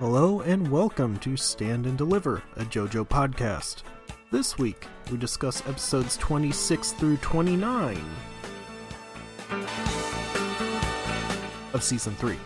Hello and welcome to Stand and Deliver, a JoJo podcast. This week, we discuss episodes 26 through 29 of season 3.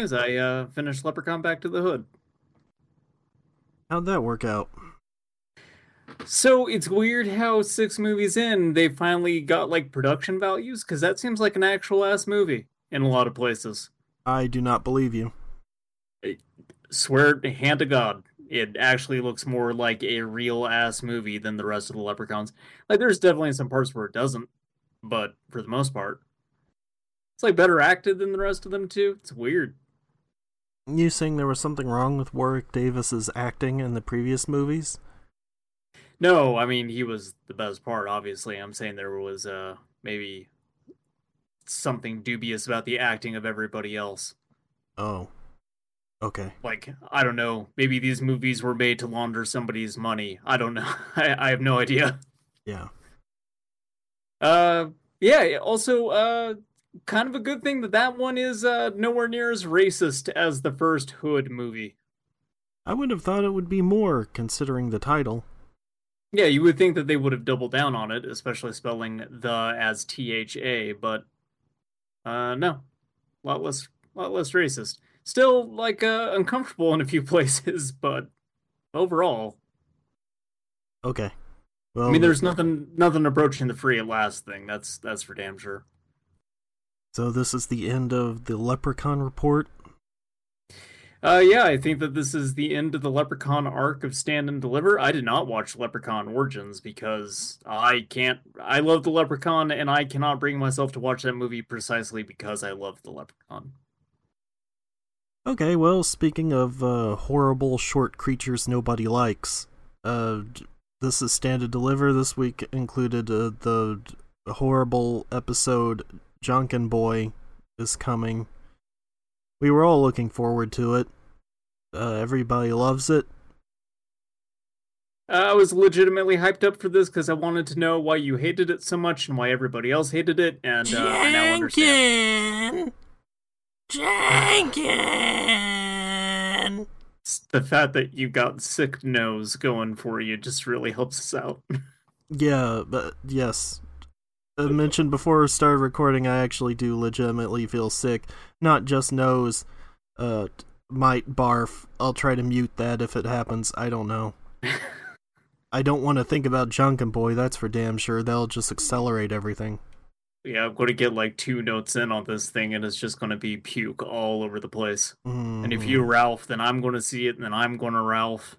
News. I uh, finished Leprechaun Back to the Hood. How'd that work out? So it's weird how six movies in they finally got like production values because that seems like an actual ass movie in a lot of places. I do not believe you. I Swear hand to God, it actually looks more like a real ass movie than the rest of the Leprechauns. Like there's definitely some parts where it doesn't, but for the most part, it's like better acted than the rest of them too. It's weird. You saying there was something wrong with Warwick Davis's acting in the previous movies? No, I mean he was the best part. Obviously, I'm saying there was uh maybe something dubious about the acting of everybody else. Oh. Okay. Like I don't know, maybe these movies were made to launder somebody's money. I don't know. I, I have no idea. Yeah. Uh, yeah. Also, uh, kind of a good thing that that one is uh nowhere near as racist as the first Hood movie. I would have thought it would be more, considering the title. Yeah, you would think that they would have doubled down on it, especially spelling the as T H A, but uh no. A lot less lot less racist. Still like uh uncomfortable in a few places, but overall, Okay. Well, I mean there's nothing nothing approaching the free at last thing. That's that's for damn sure. So this is the end of the Leprechaun report. Uh yeah, I think that this is the end of the Leprechaun arc of Stand and Deliver. I did not watch Leprechaun Origins because I can't I love the Leprechaun and I cannot bring myself to watch that movie precisely because I love the Leprechaun. Okay, well, speaking of uh, horrible short creatures nobody likes, uh, this is Stand and Deliver. This week included uh, the horrible episode Janken Boy is coming. We were all looking forward to it. Uh, everybody loves it. Uh, I was legitimately hyped up for this because I wanted to know why you hated it so much and why everybody else hated it, and uh, I now understand. Jenkins! It's The fact that you got sick nose going for you just really helps us out. Yeah, but yes. I mentioned before we started recording, I actually do legitimately feel sick. Not just nose, uh, might barf. I'll try to mute that if it happens. I don't know. I don't want to think about Janken Boy, that's for damn sure. That'll just accelerate everything. yeah, I'm going to get like two notes in on this thing, and it's just going to be puke all over the place. And if Mm, you Ralph, then I'm going to see it, and then I'm going to Ralph.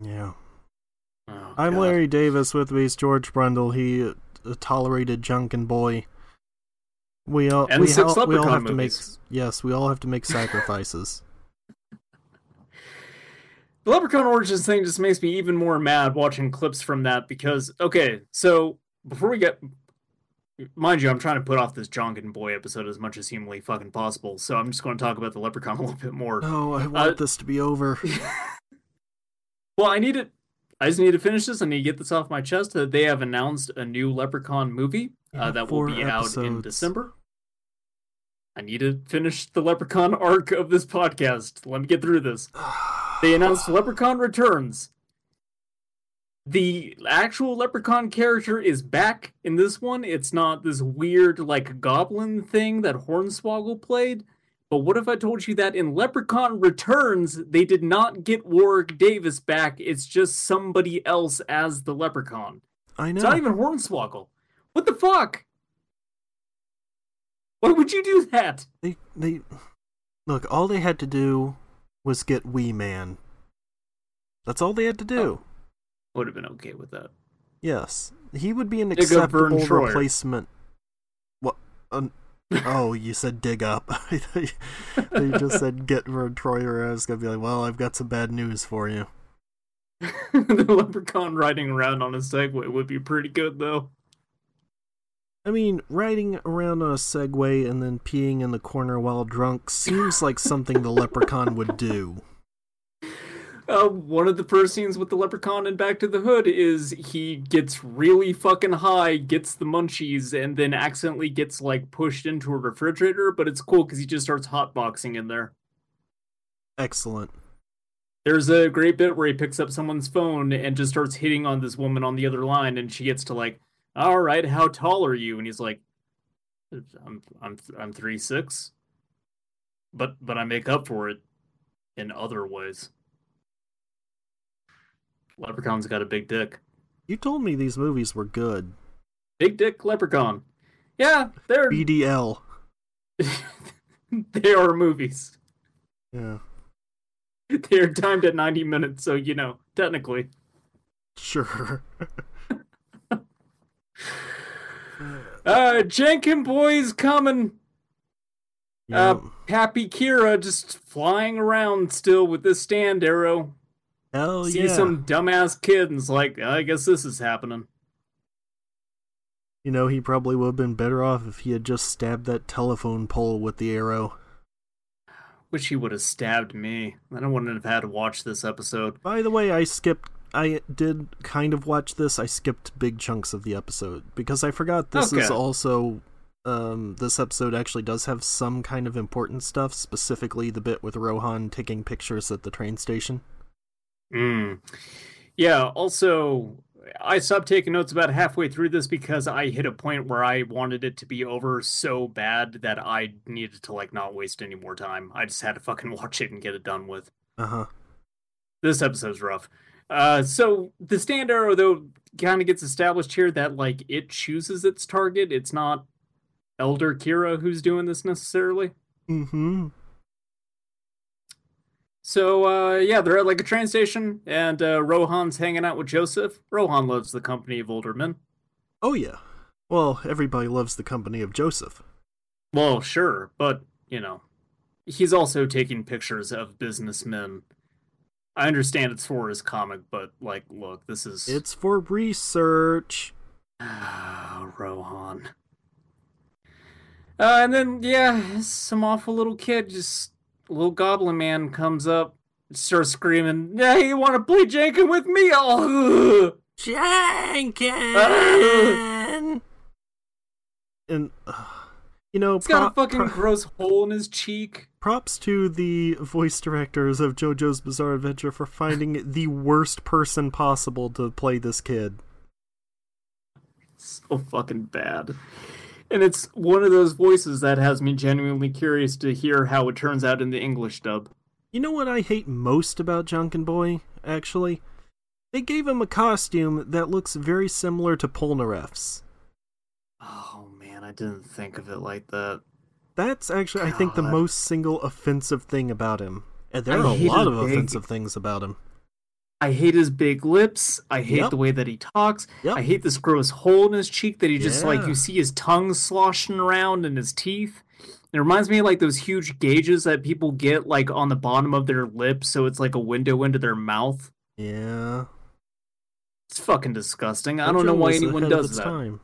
Yeah. Oh, I'm God. Larry Davis, with me is George Brundle. He uh, tolerated Janken Boy. We all, And we, six all, we all Leprechaun have to make, movies. yes, we all have to make sacrifices. The Leprechaun Origins thing just makes me even more mad watching clips from that because, okay, so before we get. Mind you, I'm trying to put off this Janken Boy episode as much as humanly fucking possible, so I'm just going to talk about the Leprechaun a little bit more. No, I want Uh, this to be over. Well, I need it. I just need to finish this. I need to get this off my chest. That they have announced a new Leprechaun movie Yeah, uh, that will be out in. December. I need to finish the Leprechaun arc of this podcast. Let me get through this. They announced Leprechaun Returns. The actual Leprechaun character is back in this one. It's not this weird, like, goblin thing that Hornswoggle played, But what if I told you that in Leprechaun Returns, they did not get Warwick Davis back? It's just somebody else as the Leprechaun. I know. It's not even Hornswoggle. What the fuck? Why would you do that? They they look. All they had to do was get Wee Man. That's all they had to do. Oh. Would have been okay with that. Yes, he would be an Dig acceptable replacement. What? Um, oh, you said dig up. I thought you, they just said get Vern Troyer. I was gonna be like, well, I've got some bad news for you. the Leprechaun riding around on a Segway would be pretty good, though. I mean, riding around on a Segway and then peeing in the corner while drunk seems like something the Leprechaun would do. Uh, one of the first scenes with the leprechaun in Back to the Hood is he gets really fucking high, gets the munchies, and then accidentally gets like pushed into a refrigerator. But it's cool because he just starts hotboxing in there. Excellent. There's a great bit where he picks up someone's phone and just starts hitting on this woman on the other line, and she gets to like, "All right, how tall are you?" And he's like, "I'm I'm I'm three six, but but I make up for it in other ways." Leprechaun's got a big dick. You told me these movies were good. Big dick leprechaun. Yeah, they're BDL. they are movies. Yeah, They are timed at 90 minutes, so you know, technically. sure. Uh Jenkin boys coming. yeah. Uh Pappy Kira just flying around still with this stand arrow. Hell See yeah. some dumbass kid and's like, I guess this is happening. You know, he probably would have been better off if he had just stabbed that telephone pole with the arrow. Wish he would have stabbed me. Then I wouldn't have had to watch this episode. By the way, I skipped. I did kind of watch this. I skipped big chunks of the episode because I forgot this is also. Um, this episode actually does have some kind of important stuff, specifically the bit with Rohan taking pictures at the train station. Mm. Yeah, also, I stopped taking notes about halfway through this because I hit a point where I wanted it to be over so bad that I needed to, like, not waste any more time. I just had to fucking watch it and get it done with. Uh huh. This episode's rough. Uh, so the stand arrow, though, kind of gets established here that, like, it chooses its target. It's not Elder Kira who's doing this necessarily. Mm hmm. So uh, yeah, they're at like a train station, and uh, Rohan's hanging out with Joseph. Rohan loves the company of older men. Oh yeah. Well, everybody loves the company of Joseph. Well, sure, but you know, he's also taking pictures of businessmen. I understand it's for his comic, but like, look, this is It's for research. Ah, Rohan. Uh, and then yeah, some awful little kid, just little goblin man comes up, starts screaming, "Hey, you want to play Janken with me?" Oh, Jenkins! and, uh, you know, He's got a fucking gross hole in his cheek. props to the voice directors of JoJo's Bizarre Adventure for finding the worst person possible to play this kid. So fucking bad. And it's one of those voices that has me genuinely curious to hear how it turns out in the English dub. You know what I hate most about Janken Boy, actually? They gave him a costume that looks very similar to Polnareff's. Oh man, I didn't think of it like that. That's actually, I think, the most single offensive thing about him. And there I are a lot of big- offensive things about him. I hate his big lips. I hate Yep. the way that he talks. Yep. I hate this gross hole in his cheek that he just like you see his tongue sloshing around and his teeth. It reminds me of like those huge gauges that people get like on the bottom of their lips, so it's like a window into their mouth. Yeah. It's fucking disgusting. I don't know why anyone does that. Time.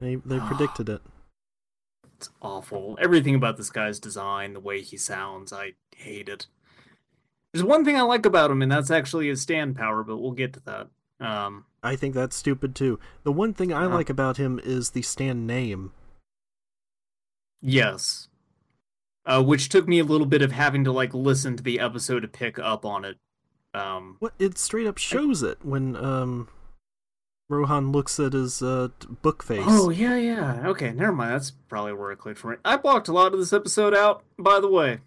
They they predicted it. It's awful. Everything about this guy's design, the way he sounds, I hate it. There's one thing I like about him, and that's actually his stand power, but we'll get to that. Um, I think that's stupid too. The one thing I Uh-huh. like about him is the stand name. yes. Uh, which took me a little bit of having to like listen to the episode to pick up on it. Um, What it straight up shows it when um Rohan looks at his uh, book face. Oh yeah, yeah. Okay, never mind. That's probably where it clicked for me. I blocked a lot of this episode out, by the way.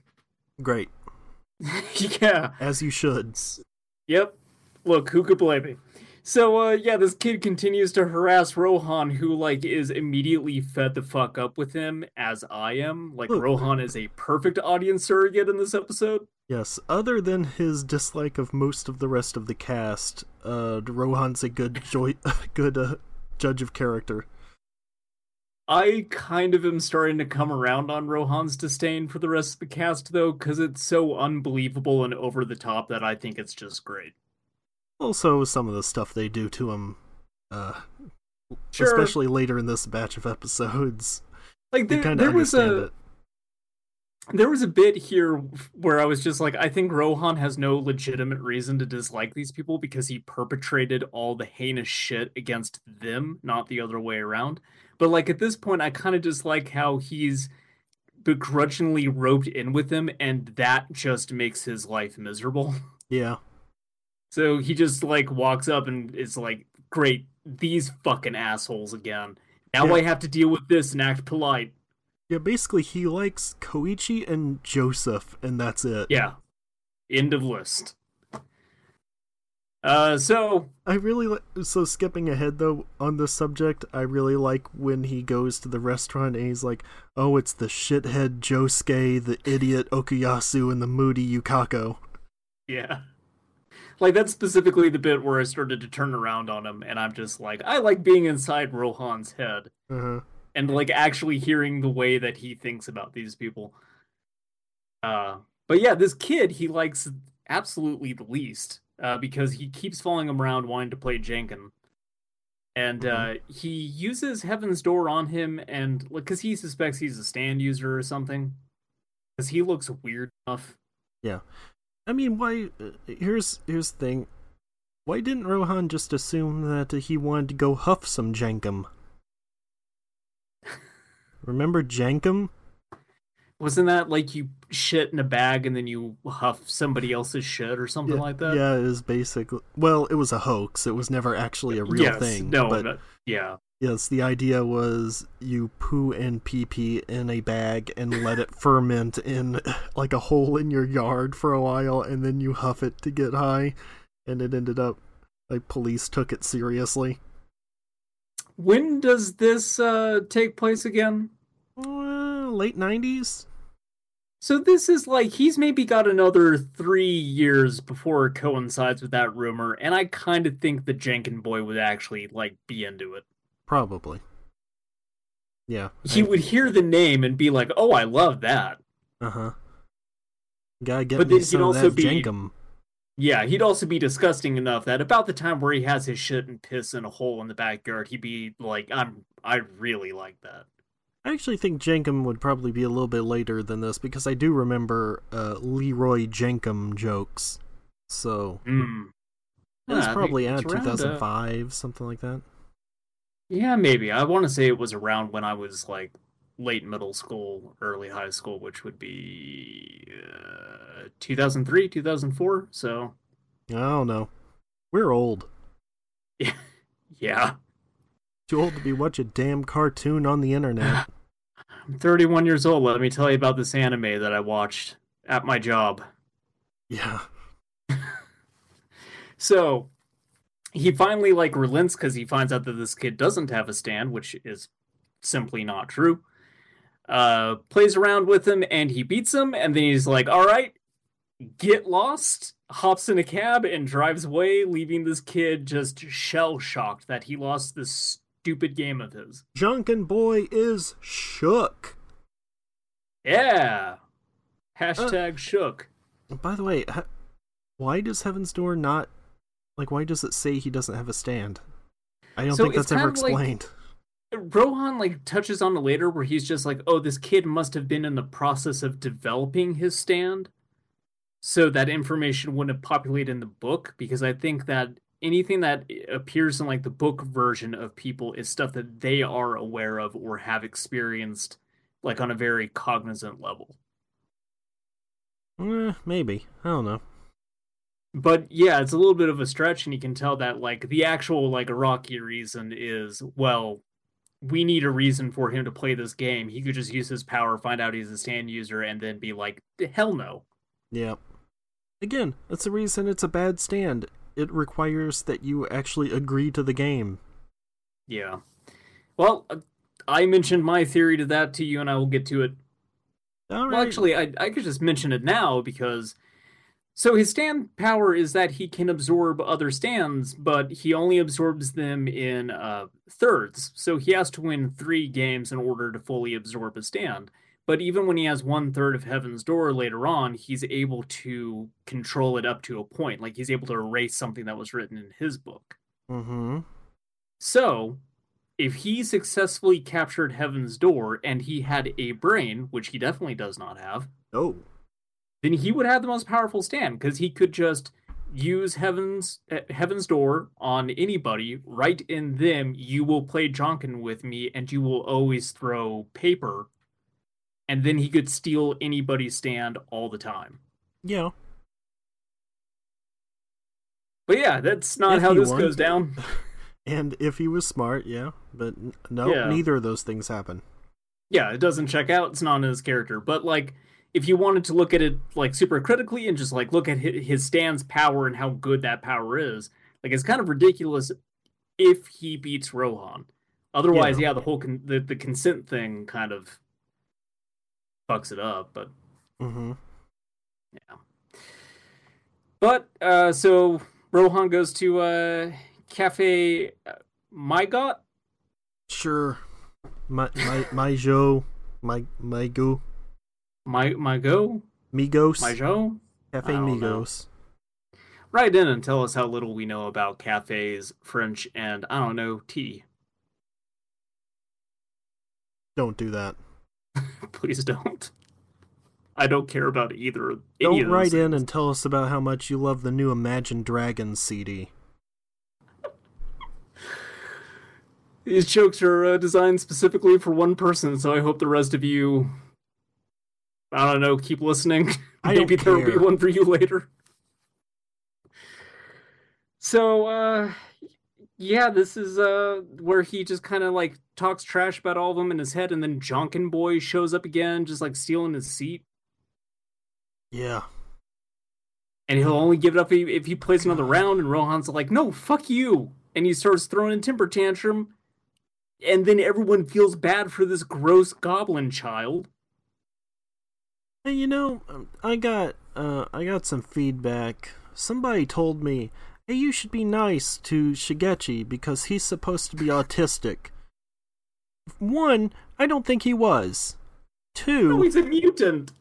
Great, yeah. as you should. Yep. Look, who could blame me? So, uh, yeah, this kid continues to harass Rohan, who, like, is immediately fed the fuck up with him, as I am. Like, Look. Rohan is a perfect audience surrogate in this episode. Yes, other than his dislike of most of the rest of the cast, uh, Rohan's a good joy- good uh, judge of character. I kind of am starting to come around on Rohan's disdain for the rest of the cast, though, because it's so unbelievable and over the top that I think it's just great. Also, some of the stuff they do to him, uh, Sure. especially later in this batch of episodes, like, there, kind of there was a. it. There was a bit here where I was just like, I think Rohan has no legitimate reason to dislike these people because he perpetrated all the heinous shit against them, not the other way around. But like at this point, I kind of just like how he's begrudgingly roped in with them, and that just makes his life miserable. Yeah, So he just like walks up and is like, "Great, these fucking assholes again. Now Yeah. I have to deal with this and act polite." yeah. Basically, he likes Koichi and Joseph, and that's it. Yeah. End of list. Uh, so I really like. So skipping ahead though on this subject, I really like when he goes to the restaurant and he's like, "Oh, it's the shithead Josuke, the idiot Okuyasu, and the moody Yukako." yeah, like that's specifically the bit where I started to turn around on him, and I'm just like, I like being inside Rohan's head Uh-huh. and like actually hearing the way that he thinks about these people. Uh, but yeah, this kid he likes absolutely the least uh, because he keeps following him around wanting to play Janken. And uh, he uses Heaven's Door on him, and because he suspects he's a stand user or something, because he looks weird enough. Yeah, I mean, why? Uh, here's here's the thing. Why didn't Rohan just assume that he wanted to go huff some Jenkem? Remember Jenkem? Wasn't that like you shit in a bag and then you huff somebody else's shit or something yeah, like that? Yeah, it was basically. Well, it was a hoax. It was never actually a real yes, thing. No, but no- yeah. yes, the idea was you poo and pee pee in a bag and let it ferment in like a hole in your yard for a while, and then you huff it to get high, and it ended up like police took it seriously. When does this uh, take place again? Uh, late nineties. So this is like he's maybe got another three years before it coincides with that rumor, and I kind of think the Janken boy would actually like be into it. Probably. Yeah. He would hear the name and be like, "Oh, I love that." Uh huh. Gotta get But me some of that be- Jenkem. Yeah, he'd also be disgusting enough that about the time where he has his shit and piss in a hole in the backyard, he'd be like, "I'm, I really like that." I actually think Jenkem would probably be a little bit later than this because I do remember uh, Leroy Jenkum jokes. So Mm. it was Yeah, probably at uh, 2005, something like that. Yeah, maybe. I want to say it was around when I was like late middle school, early high school, which would be uh, 2003, 2004. So, I don't know. We're old. yeah. Too old to be watching a damn cartoon on the internet. I'm 31 years old. Let me tell you about this anime that I watched at my job. yeah. So, he finally like relents because he finds out that this kid doesn't have a stand, which is simply not true. Uh, plays around with him and he beats him, and then he's like, "All right, get lost." Hops in a cab and drives away, leaving this kid just shell shocked that he lost this stupid game of his. Janken Boy is shook. Yeah. Hashtag uh, shook. By the way, why does Heaven's Door not like? Why does it say he doesn't have a stand? I don't So think that's ever of like- explained. Rohan like touches on it later where he's just like, oh, this kid must have been in the process of developing his stand. So that information wouldn't populate in the book because I think that anything that appears in like the book version of people is stuff that they are aware of or have experienced like on a very cognizant level. Eh, maybe I don't know. but yeah, it's a little bit of a stretch, and you can tell that like the actual like rocky reason is well, we need a reason for him to play this game. He could just use his power, find out he's a stand user, and then be like, hell no. Yeah. Again, that's the reason it's a bad stand. It requires that you actually agree to the game. Yeah. Well, uh, I mentioned my theory to that to you, and I will get to it All right. Well, actually, I I could just mention it now because so his stand power is that he can absorb other stands, but he only absorbs them in uh, thirds. So he has to win three games in order to fully absorb a stand. But even when he has one third of Heaven's Door later on, he's able to control it up to a point. Like he's able to erase something that was written in his book. Mm-hmm. So, if he successfully captured Heaven's Door and he had a brain, which he definitely does not have, Oh. then he would have the most powerful stand because he could just use Heaven's uh, Heaven's Door on anybody, write in them, "You will play Janken with me, and you will always throw paper," and then he could steal anybody's stand all the time. Yeah. But yeah, that's not If how this goes to. down. And if he was smart, yeah. But no, Yeah. neither of those things happen. yeah, it doesn't check out. It's not in his character. But like, if you wanted to look at it like super critically and just like look at his stand's power and how good that power is, like it's kind of ridiculous if he beats Rohan. Otherwise, Yeah. yeah, the whole con- the the consent thing kind of fucks it up. But Mm-hmm. yeah. But uh, so Rohan goes to uh, Cafe uh, Mygot. Sure. My my my Joe. My my go. My my go Migos. my Joe. Cafe don't know. Migos. Write in and tell us how little we know about cafes, French, and I don't know, tea. Don't do that. Please don't. I don't care about either. Don't write in and tell us about how much you love the new Imagine Dragons CD. These jokes are uh, designed specifically for one person, so I hope the rest of you, I don't know, keep listening. Maybe there will be one for you later. So, uh, yeah, this is uh where he just kind of like talks trash about all of them in his head, and then Janken Boy shows up again, just like stealing his seat. Yeah. and he'll only give it up if, he plays another round. And Rohan's like, "No, fuck you!" And he starts throwing a temper tantrum, and then everyone feels bad for this gross goblin child. Hey, you know, um, I got uh I got some feedback. Somebody told me, "Hey, you should be nice to Shigechi because he's supposed to be autistic." One, I don't think he was. Two, No, he's a mutant.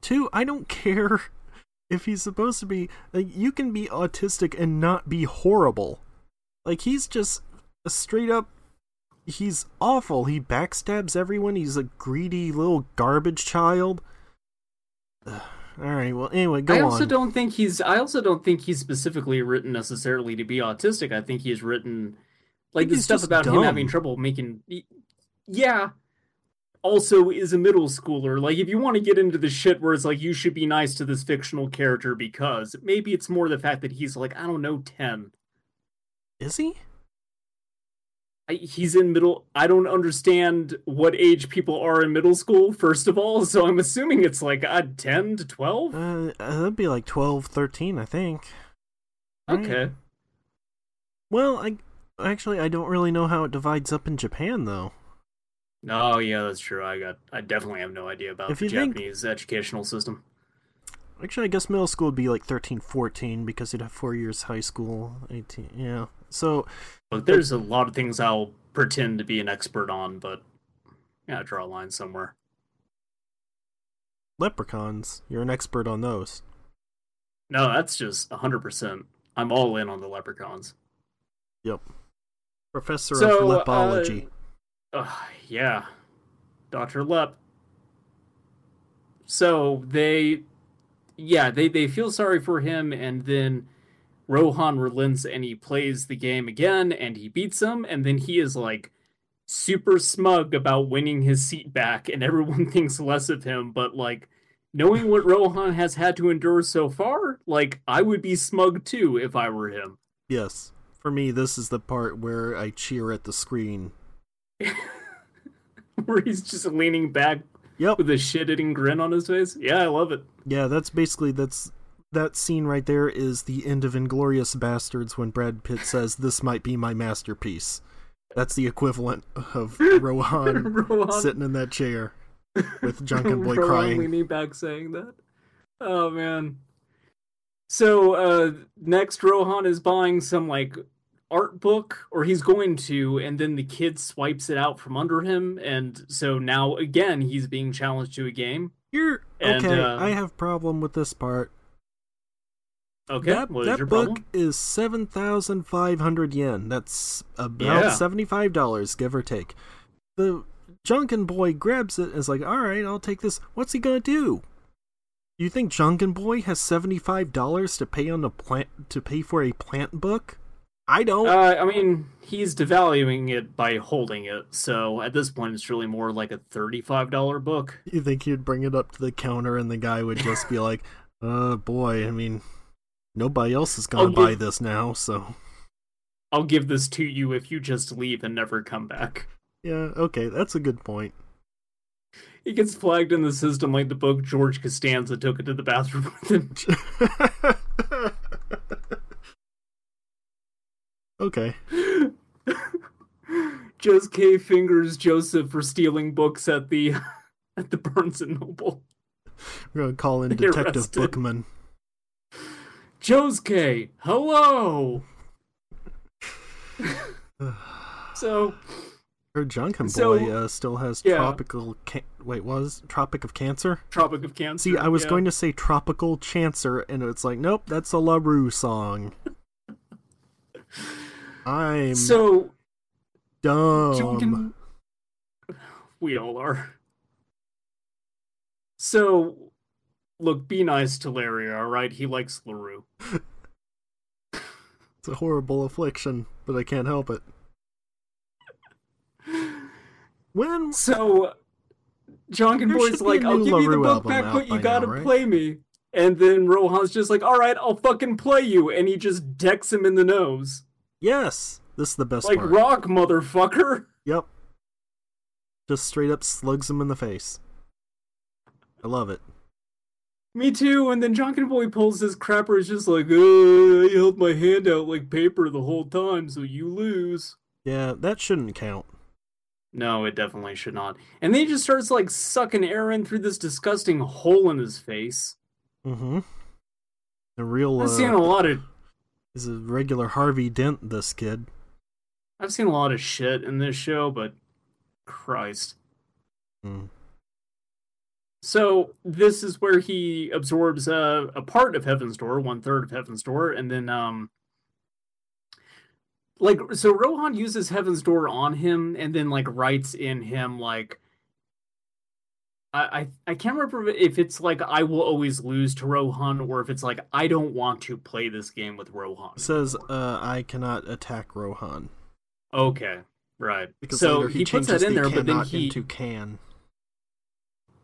Two, I don't care if he's supposed to be. Like, you can be autistic and not be horrible. Like, he's just a straight up. He's awful. He backstabs everyone. He's a greedy little garbage child. Ugh. All right. Well, anyway, go on. I also on. don't think he's. I also don't think he's specifically written necessarily to be autistic. I think he's written like the stuff about him having trouble making. Yeah. Also, is a middle schooler. Like, if you want to get into the shit where it's like you should be nice to this fictional character because maybe it's more the fact that he's like I don't know ten. Is he? I, he's in middle. I don't understand what age people are in middle school. First of all, so I'm assuming it's like uh, ten to twelve. Uh, uh, that'd be like 12, 13, I think. right. Okay. Well, I actually I don't really know how it divides up in Japan though. Oh yeah, that's true. I got. I definitely have no idea about If the you think- Japanese educational system. Actually, I guess middle school would be like 13, 14 because you'd have four years high school, 18. Yeah. So, Look, there's a lot of things I'll pretend to be an expert on, but yeah, draw a line somewhere. leprechauns, you're an expert on those. No, that's just hundred percent. I'm all in on the leprechauns. Yep. Professor So, of lepology. Uh, yeah, Doctor Lep. So they, yeah, they they feel sorry for him, and then Rohan relents and he plays the game again, and he beats him, and then he is like super smug about winning his seat back, and everyone thinks less of him, but like knowing what Rohan has had to endure so far, like I would be smug too if I were him. Yes. For me, this is the part where I cheer at the screen. Where he's just leaning back Yep. with a shit-eating grin on his face. Yeah, I love it. Yeah, that's basically that's that scene right there is the end of Inglourious Basterds when Brad Pitt says this might be my masterpiece. That's the equivalent of Rohan Rohan, sitting in that chair with Janken Boy Rohan crying. leaning back saying that. Oh man. So uh next Rohan is buying some like art book or he's going to and then the kid swipes it out from under him and so now again he's being challenged to a game. You're And, okay. uh, I have problem with this part. Okay, that that your book problem? is seven thousand five hundred yen. That's about Yeah. seventy five dollars, give or take. The Janken Boy grabs it and is like, "All right, I'll take this." What's he gonna do? You think Janken Boy has seventy five dollars to pay on a plant to pay for a plant book? I don't. Uh, I mean, he's devaluing it by holding it, so at this point, it's really more like a thirty-five dollar book. you think he'd bring it up to the counter and the guy would just be like, "Uh, boy, I mean, nobody else is gonna I'll buy give- this now, so." I'll give this to you if you just leave and never come back. Yeah, okay, that's a good point. He gets flagged in the system like the book George Costanza took it to the bathroom with him. okay. Just K fingers Joseph for stealing books at the at the Barnes and Noble. We're gonna call in They Detective arrested. Bookman. Josuke, hello. so Her Junkin So- Boy uh, still has yeah. tropical. Ca- Wait, was Tropic of Cancer? Tropic of Cancer. See, I was yeah. going to say Tropical Chancer, and it's like, nope, that's a La Roux song. I'm So dumb. Junkin, we all are. So, look, be nice to Larry, all right? He likes La Roux. It's a horrible affliction, but I can't help it. When So, Janken Boy's like, "I'll give you the book back, but you gotta now, right? play me. And then Rohan's just like, all right, I'll fucking play you. And he just decks him in the nose. Yes, this is the best Like, part. rock, motherfucker. Yep. Just straight up slugs him in the face. I love it. Me too. And then Janken Boy pulls his crapper. Is just like, uh, I held my hand out like paper the whole time, so you lose. Yeah, that shouldn't count. No, it definitely should not. And then he just starts like sucking air in through this disgusting hole in his face. Mm-hmm. The real I've seen a uh, lot of is a regular Harvey Dent. This kid. I've seen a lot of shit in this show, but Christ. Mm. So this is where he absorbs uh, a part of Heaven's Door, one third of Heaven's Door, and then um, like so Rohan uses Heaven's Door on him, and then like writes in him like. I, I can't remember if it's like I will always lose to Rohan or if it's like I don't want to play this game with Rohan. It says, uh, "I cannot attack Rohan." Okay, right. Because so he, he, puts changes that in the there, but then he into can.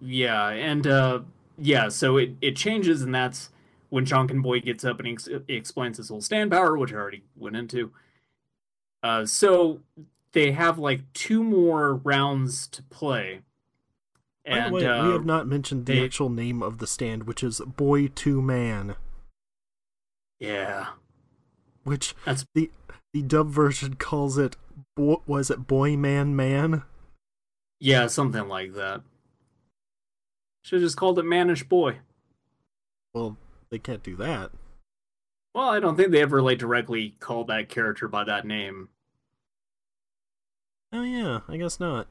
Yeah, and uh yeah, so it it changes, and that's when Janken Boy gets up and he, ex- he explains his whole stand power, which I already went into. Uh, so they have like two more rounds to play, By the way, uh, we have not mentioned the they- actual name of the stand, which is Boy Two Man, yeah, which That's- the the dub version calls it. Bo- was it Boy Man Man? yeah, something like that. Should have just called it Mannish Boy. Well, they can't do that. Well, I don't think they ever like directly called that character by that name, Oh yeah, I guess not.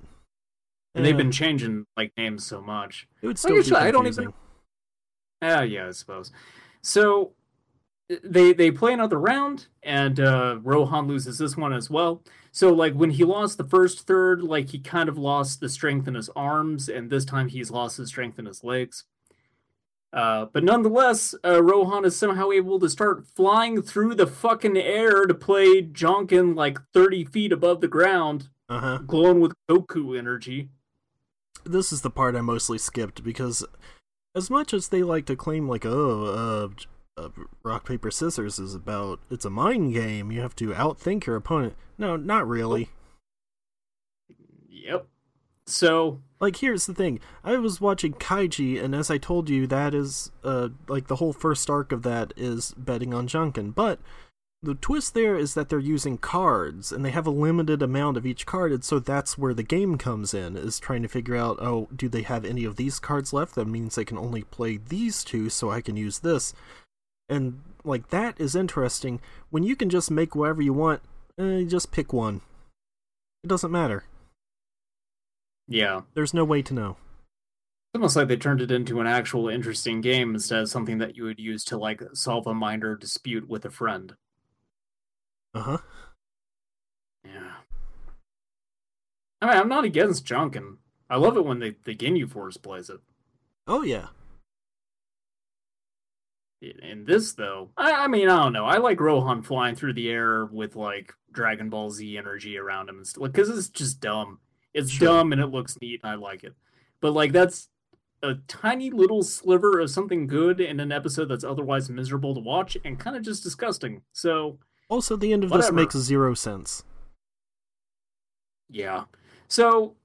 And they've been changing like names so much. It would still actually, be I don't even- confusing. Ah, yeah, I suppose. So they they play another round, and uh, Rohan loses this one as well. So like when he lost the first third, like he kind of lost the strength in his arms, and this time he's lost his strength in his legs. Uh, but nonetheless, uh, Rohan is somehow able to start flying through the fucking air to play Janken like 30 feet above the ground, Uh huh. glowing with Goku energy. This is the part I mostly skipped because as much as they like to claim like oh uh, uh rock paper scissors is about it's a mind game you have to outthink your opponent. No not really. Yep. So like here's the thing. I was watching kaiji and as i told you that is uh like the whole first arc of that is betting on janken but the twist there is that they're using cards and they have a limited amount of each card and so that's where the game comes in is trying to figure out oh do they have any of these cards left? That means they can only play these two so i can use this. And like that is interesting. When you can just make whatever you want eh, just pick one. It doesn't matter. Yeah, there's no way to know. It's almost like they turned it into an actual interesting game instead of something that you would use to like solve a minor dispute with a friend. Uh-huh Yeah. I mean, I'm not against Janken. I love it when the the Ginyu Force plays it. oh yeah In this though, I, I mean, I don't know. I like Rohan flying through the air with like Dragon Ball Z energy around him and stuff, because it's just dumb. It's Sure. dumb and it looks neat, and I like it. But like that's a tiny little sliver of something good in an episode that's otherwise miserable to watch and kind of just disgusting. So Also, the end of this makes zero sense. Yeah. So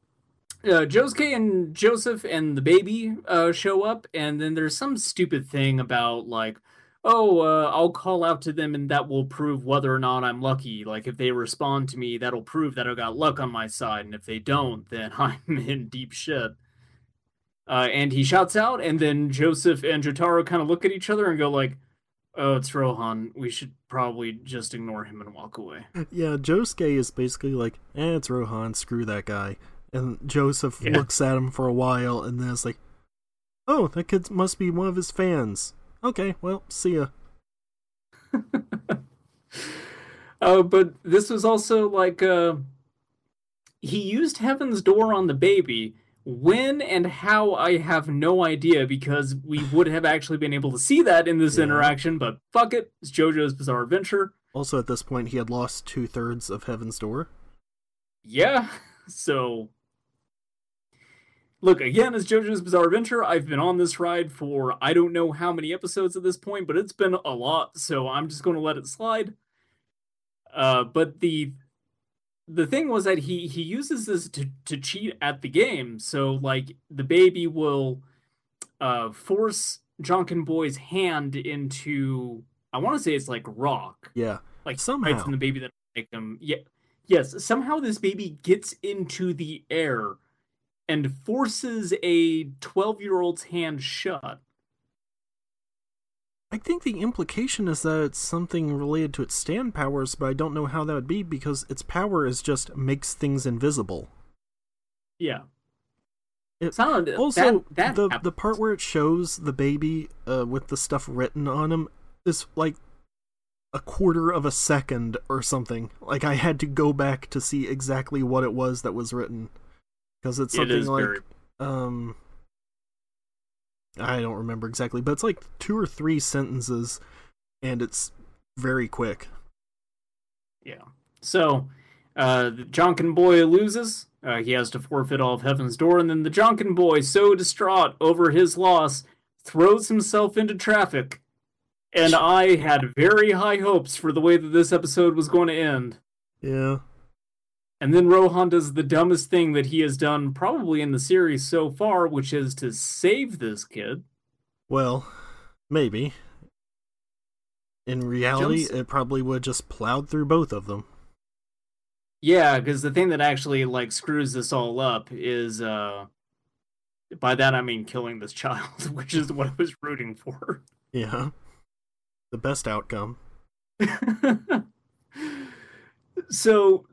uh, Josuke and Joseph and the baby uh, show up, and then there's some stupid thing about like, oh, uh, I'll call out to them, and that will prove whether or not I'm lucky. Like if they respond to me, that'll prove that I got luck on my side, and if they don't, then I'm in deep shit. Uh, and he shouts out, and then Joseph and Jotaro kind of look at each other and go like, "Oh, it's Rohan. We should probably just ignore him and walk away." Yeah, Josuke is basically like, eh, it's Rohan, screw that guy. And Joseph Yeah. looks at him for a while and then it's like, oh, that kid must be one of his fans. Okay, well, see ya. Uh, but this was also like uh, he used Heaven's Door on the baby. When and how I have no idea because we would have actually been able to see that in this Yeah. interaction. But fuck it, it's JoJo's Bizarre Adventure. Also, at this point, he had lost two thirds of Heaven's Door. Yeah, so look again as JoJo's Bizarre Adventure. I've been on this ride for I don't know how many episodes at this point, but it's been a lot, so I'm just going to let it slide. Uh, but the the thing was that he he uses this to to cheat at the game. So like the baby will uh force Janken Boy's hand into I want to say it's like rock Yeah, like Somehow. bites in the baby that make them yeah yes somehow this baby gets into the air and forces a 12 year old's hand shut I think the implication is that it's something related to its stand powers, but I don't know how that would be because its power is just makes things invisible. yeah It- Sound, Also, that, that the happened. the part where it shows the baby uh, with the stuff written on him is like a quarter of a second or something. Like I had to go back to see exactly what it was that was written because it's something is like very um I don't remember exactly, but it's like two or three sentences and it's very quick. yeah so uh the janken boy loses uh, he has to forfeit all of heaven's door and then the janken boy so distraught over his loss throws himself into traffic and i had very high hopes for the way that this episode was going to end Yeah. And then Rohan does the dumbest thing that he has done probably in the series so far, which is to save this kid. Well, maybe. In reality, Jumps- it probably would just plowed through both of them. Yeah, because the thing that actually like screws this all up is uh by that I mean killing this child, which is what I was rooting for. Yeah. The best outcome. so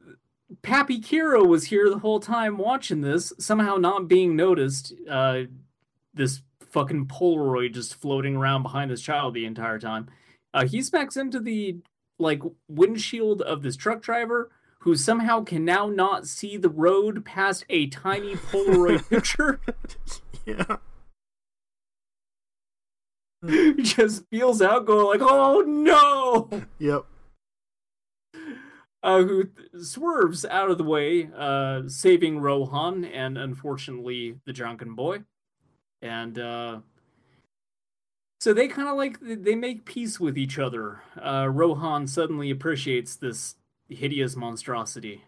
Pappy Kira was here the whole time watching this, somehow not being noticed. Uh, this fucking Polaroid just floating around behind this child the entire time. Uh, he smacks into the like windshield of this truck driver, who somehow can now not see the road past a tiny Polaroid picture. yeah. just feels out, going like, "Oh no!" Yep. Uh, who swerves out of the way, uh, saving Rohan and unfortunately the drunken boy. And uh, So they kind of like they make peace with each other. Uh, Rohan suddenly appreciates this hideous monstrosity,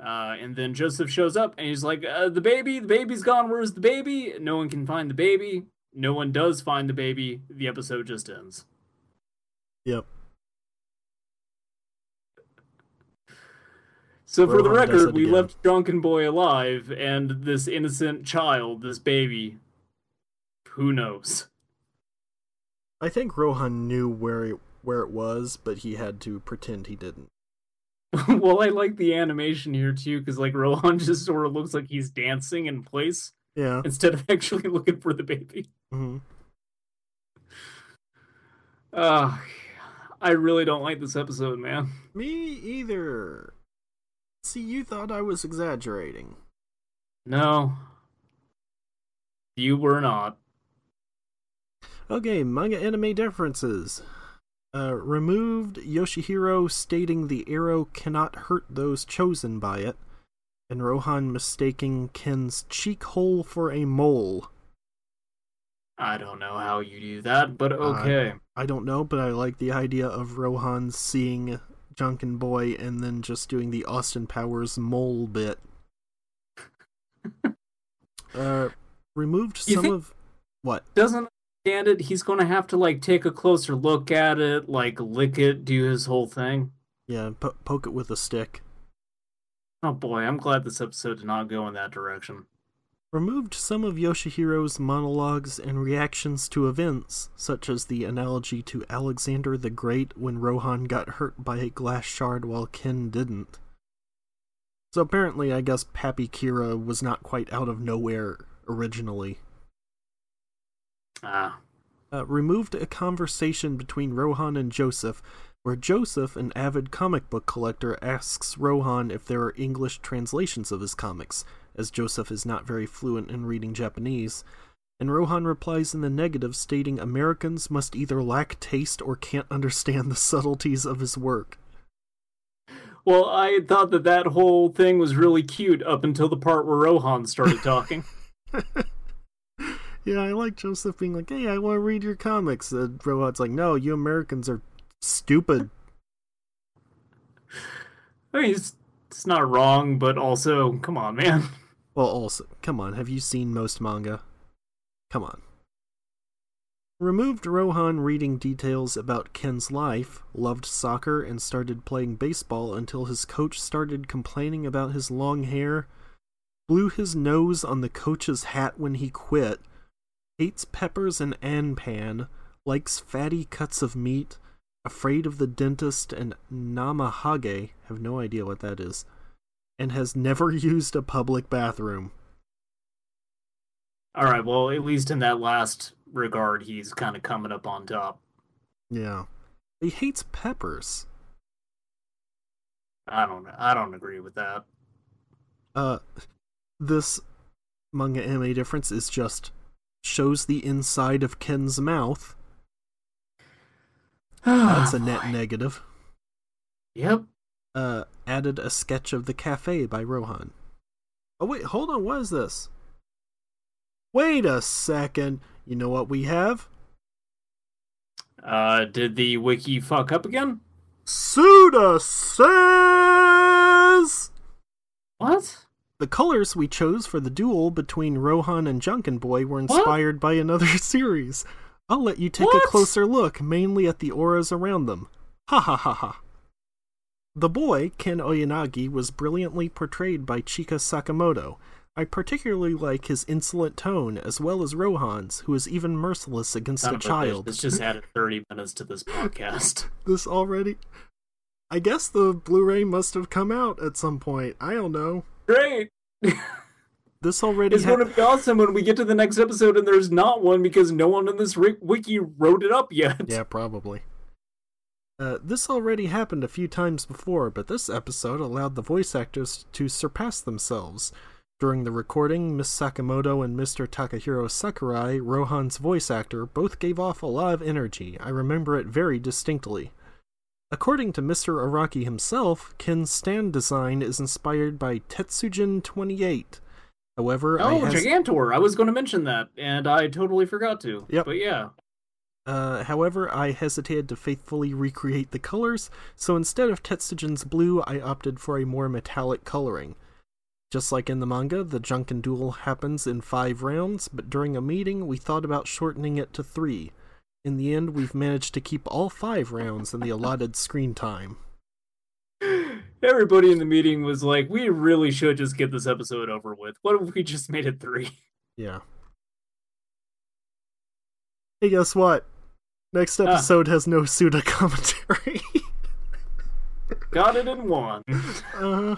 uh, and then Joseph shows up and he's like, uh, "The baby, the baby's gone. Where's the baby? No one can find the baby. No one does find the baby. The episode just ends." Yep. So for the record, we left Drunken Boy alive, and this innocent child, this baby, who knows? I think Rohan knew where it, where it was, but he had to pretend he didn't. well, I like the animation here too, because like Rohan just sort of looks like he's dancing in place Yeah. instead of actually looking for the baby. hmm Uh, I really don't like this episode, man. Me either. See, you thought I was exaggerating. No, you were not. Okay, manga anime differences. Uh, removed Yoshihiro stating the arrow cannot hurt those chosen by it, and Rohan mistaking Ken's cheek hole for a mole. I don't know how you do that, but okay. I don't know, but I like the idea of Rohan seeing Janken Boy and then just doing the Austin Powers mole bit. uh, removed You some of what? Doesn't understand it. He's gonna have to like take a closer look at it, like lick it, do his whole thing. Yeah, po- poke it with a stick. Oh boy, I'm glad this episode did not go in that direction. Removed some of Yoshihiro's monologues and reactions to events, such as the analogy to Alexander the Great when Rohan got hurt by a glass shard while Ken didn't. So apparently, I guess Pappy Kira was not quite out of nowhere originally. Ah, Uh, removed a conversation between Rohan and Joseph, where Joseph, an avid comic book collector, asks Rohan if there are English translations of his comics, as Joseph is not very fluent in reading Japanese. And Rohan replies in the negative, stating Americans must either lack taste or can't understand the subtleties of his work. well, I thought that that whole thing was really cute up until the part where Rohan started talking. yeah, I like Joseph being like, hey, I want to read your comics. And Rohan's like, no, you Americans are stupid. I mean, it's, it's not wrong, but also, come on, man. Well, also, come on, have you seen most manga? Come on. Removed Rohan reading details about Ken's life, loved soccer, and started playing baseball until his coach started complaining about his long hair, blew his nose on the coach's hat when he quit, hates peppers and anpan, likes fatty cuts of meat, afraid of the dentist and namahage, have no idea what that is, and has never used a public bathroom. All right, well, at least in that last regard, he's kind of coming up on top. Yeah. He hates peppers. I don't I don't agree with that. Uh this manga anime difference is just shows the inside of Ken's mouth. That's a net negative. Yep. Uh added a sketch of the cafe by Rohan. Oh wait, hold on, what is this? Wait a second. You know what we have? Uh, did the wiki fuck up again? Suda says What? The colors we chose for the duel between Rohan and Janken Boy were inspired by another series. I'll let you take What? a closer look, mainly at the auras around them. Ha ha ha ha. The boy, Ken Oyanagi, was brilliantly portrayed by Chika Sakamoto. I particularly like his insolent tone, as well as Rohan's, who is even merciless against a of a bitch, child. This just added 30 minutes to this podcast. this already? I guess the Blu-ray must have come out at some point. I don't know. Great! This already It's ha- going to be awesome when we get to the next episode and there's not one because no one in this wiki wrote it up yet. Yeah, probably. Uh, this already happened a few times before, but this episode allowed the voice actors to surpass themselves. During the recording, Miss Sakamoto and Mr. Takahiro Sakurai, Rohan's voice actor, both gave off a lot of energy. I remember it very distinctly. According to Mr. Araki himself, Ken's stand design is inspired by Tetsujin 28. However, I Oh, has- Gigantor! I was going to mention that, and I totally forgot to. Yep. But yeah. Uh, however, I hesitated to faithfully recreate the colors, so instead of Tetsujin's blue, I opted for a more metallic coloring. Just like in the manga, the Janken duel happens in five rounds, but during a meeting, we thought about shortening it to three. In the end, we've managed to keep all five rounds in the allotted screen time. Everybody in the meeting was like, "We really should just get this episode over with. What if we just made it three? Yeah. Hey, guess what? Next Ah. episode has no Suda commentary. Got it in one. uh,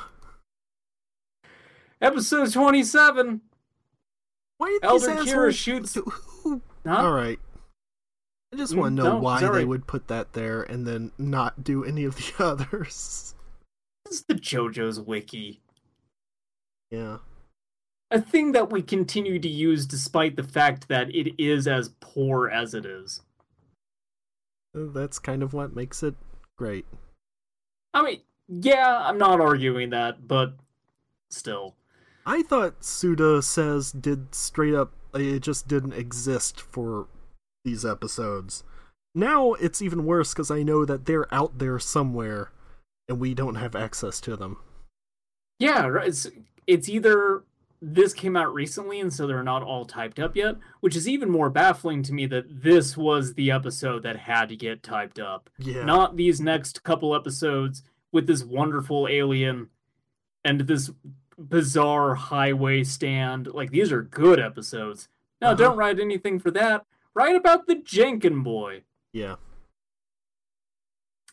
Episode twenty-seven. why did Elder these Kira shoots. Huh? All right. I just Mm, want to know no, why they would put that there and then not do any of the others. This is the JoJo's wiki. Yeah. A thing that we continue to use despite the fact that it is as poor as it is. That's kind of what makes it great. I mean, yeah, I'm not arguing that, but still. I thought Suda says did straight up it just didn't exist for these episodes. Now it's even worse because I know that they're out there somewhere and we don't have access to them. Yeah, it's it's either this came out recently and so they're not all typed up yet, which is even more baffling to me that this was the episode that had to get typed up. Yeah. Not these next couple episodes with this wonderful alien and this bizarre highway stand. Like these are good episodes. Now, Uh-huh. don't write anything for that. Write about the Janken boy. yeah.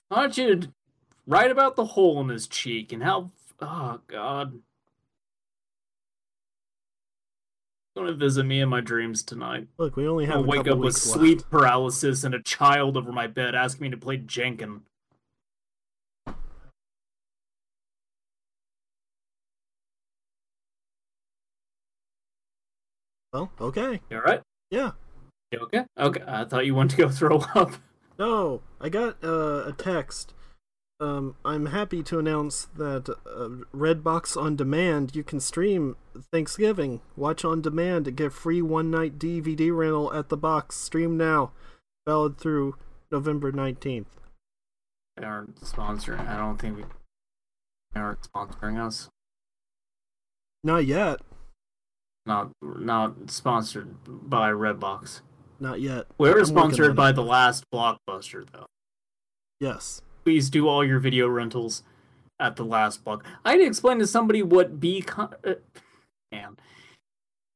I want you to write about the hole in his cheek and how. Oh God. Gonna visit me in my dreams tonight. Look, we only have I'll a wake up with weeks sleep left. paralysis and a child over my bed asking me to play Janken. Well, okay. You alright? Yeah. You okay? Okay. I thought you wanted to go throw up. No, I got uh, a text. Um, I'm happy to announce that uh, Redbox on demand. You can stream Thanksgiving, watch on demand, and get free one night DVD rental at the box. Stream now, valid through November nineteenth. They aren't sponsoring. I don't think we. They aren't sponsoring us. Not yet. Not not sponsored by Redbox. Not yet. We're I'm sponsored by it. the last blockbuster though. Yes. Please do all your video rentals at the last block. I had to explain to somebody what B con- uh, man.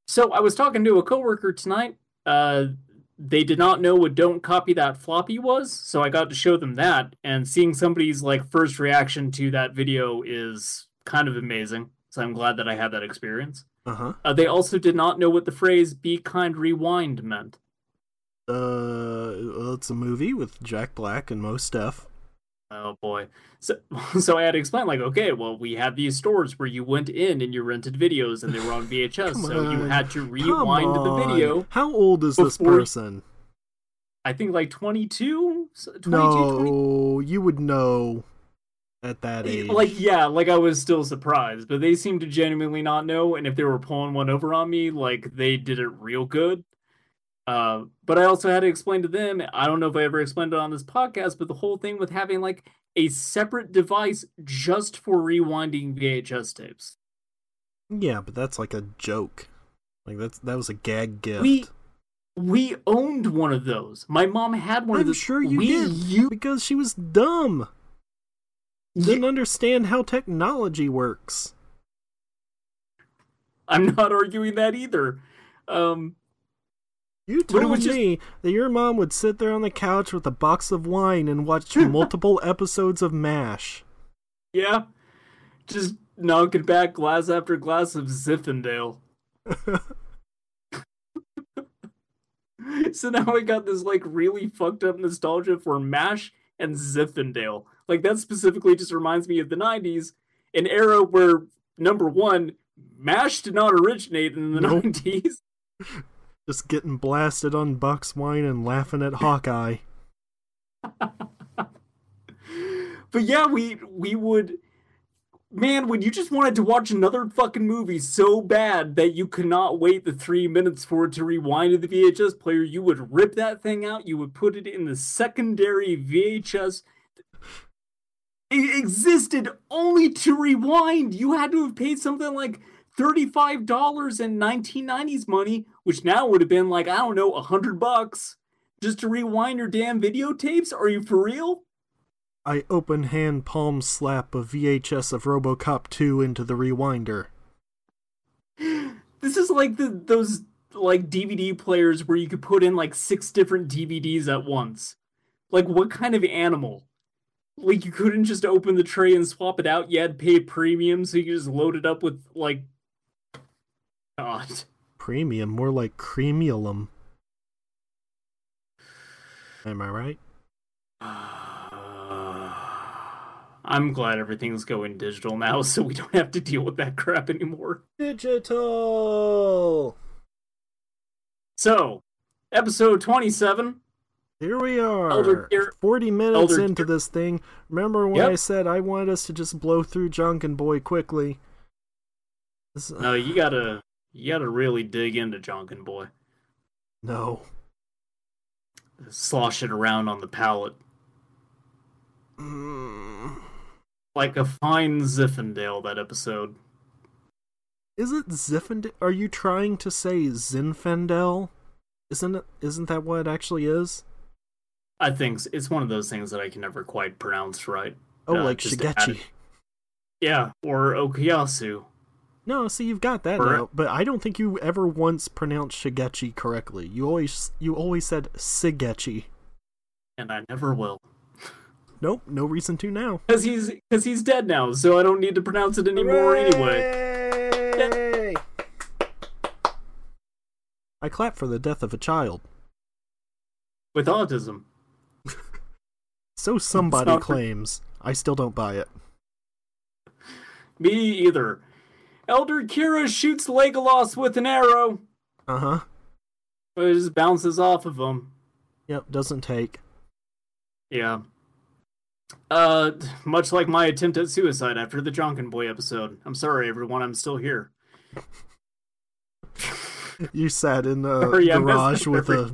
So I was talking to a coworker tonight. Uh, they did not know what "Don't copy that floppy" was, so I got to show them that. And seeing somebody's like first reaction to that video is kind of amazing. So I'm glad that I had that experience. Uh huh. Uh, they also did not know what the phrase "Be kind, rewind" meant. Uh, well, it's a movie with Jack Black and Mos Def. Oh boy. So so I had to explain like, okay, well we had these stores where you went in and you rented videos and they were on VHS, so you had to rewind the video. How old is this person? I think like 22, 22 No, 20 you would know at that age. like yeah, like I was still surprised, but they seemed to genuinely not know and if they were pulling one over on me, like they did it real good. Uh, but I also had to explain to them, I don't know if I ever explained it on this podcast, but the whole thing with having like a separate device just for rewinding VHS tapes. Yeah, but that's like a joke. Like that's that was a gag gift. We we owned one of those. My mom had one I'm those. sure you we did because she was dumb. Didn't understand how technology works. I'm not arguing that either. Um, You told just- me that your mom would sit there on the couch with a box of wine and watch multiple episodes of MASH. yeah, just knocking back glass after glass of Zinfandel. so now I got this like really fucked up nostalgia for MASH and Zinfandel. Like that specifically just reminds me of the '90s, an era where number one, MASH did not originate in the Nope. '90s. Just getting blasted on box wine and laughing at Hawkeye. but yeah, we we would man, when you just wanted to watch another fucking movie so bad that you could not wait the three minutes for it to rewind to the VHS player, you would rip that thing out, you would put it in the secondary VHS. It existed only to rewind. You had to have paid something like $35 in 1990s money, which now would have been like, I don't know, a hundred bucks just to rewind your damn videotapes? Are you for real? I open hand palm slap a VHS of RoboCop 2 into the rewinder. This is like the those like DVD players where you could put in like six different DVDs at once. Like what kind of animal? Like you couldn't just open the tray and swap it out. You had to pay premium, so you could just load it up with like God. Premium, more like creamiolum. Am I right? I'm glad everything's going digital now, so we don't have to deal with that crap anymore. Digital! So, episode 27. Here we are, Elder Gear- 40 minutes Elder into this thing. Remember when Yep. I said I wanted us to just blow through Janken Boy quickly? This, No, you gotta you gotta really dig into Janken Boy. no. Slosh it around on the palate. Mm. Like a fine Zinfandel, that episode. Is it Zinfandel? Are you trying to say Zinfandel? Isn't it? Isn't that what it actually is? I think it's one of those things that I can never quite pronounce right. Oh, Uh, like to Shigechi. Yeah, or Okuyasu. No, see, you've got that Or- now, but I don't think you ever once pronounced Shigechi correctly. You always, you always said Sigechi. And I never will. Nope, no reason to now. Because he's, cause he's dead now, so I don't need to pronounce it anymore anyway. Hooray! I clap for the death of a child. With autism. So somebody not- claims. I still don't buy it. Me either. Elder Kira shoots Legolas with an arrow, Uh huh. but it just bounces off of him. Yep, doesn't take. Yeah. Uh, much like my attempt at suicide after the Janken Boy episode. I'm sorry, everyone. I'm still here. You sat in a garage with every- a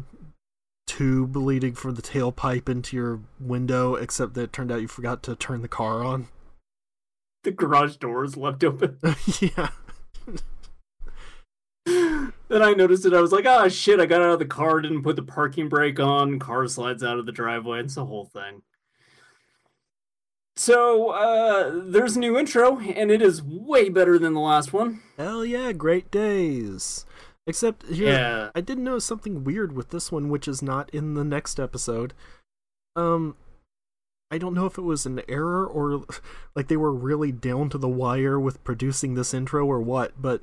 tube leading from the tailpipe into your window, except that it turned out you forgot to turn the car on. The garage door is left open. yeah. then I noticed it. I was like, ah, shit. I got out of the car, didn't put the parking brake on. Car slides out of the driveway. It's the whole thing. So, uh, there's a new intro, and it is way better than the last one. Hell yeah, great days. Except here, Yeah. I did notice something weird with this one, which is not in the next episode. Um, I don't know if it was an error or like they were really down to the wire with producing this intro or what, but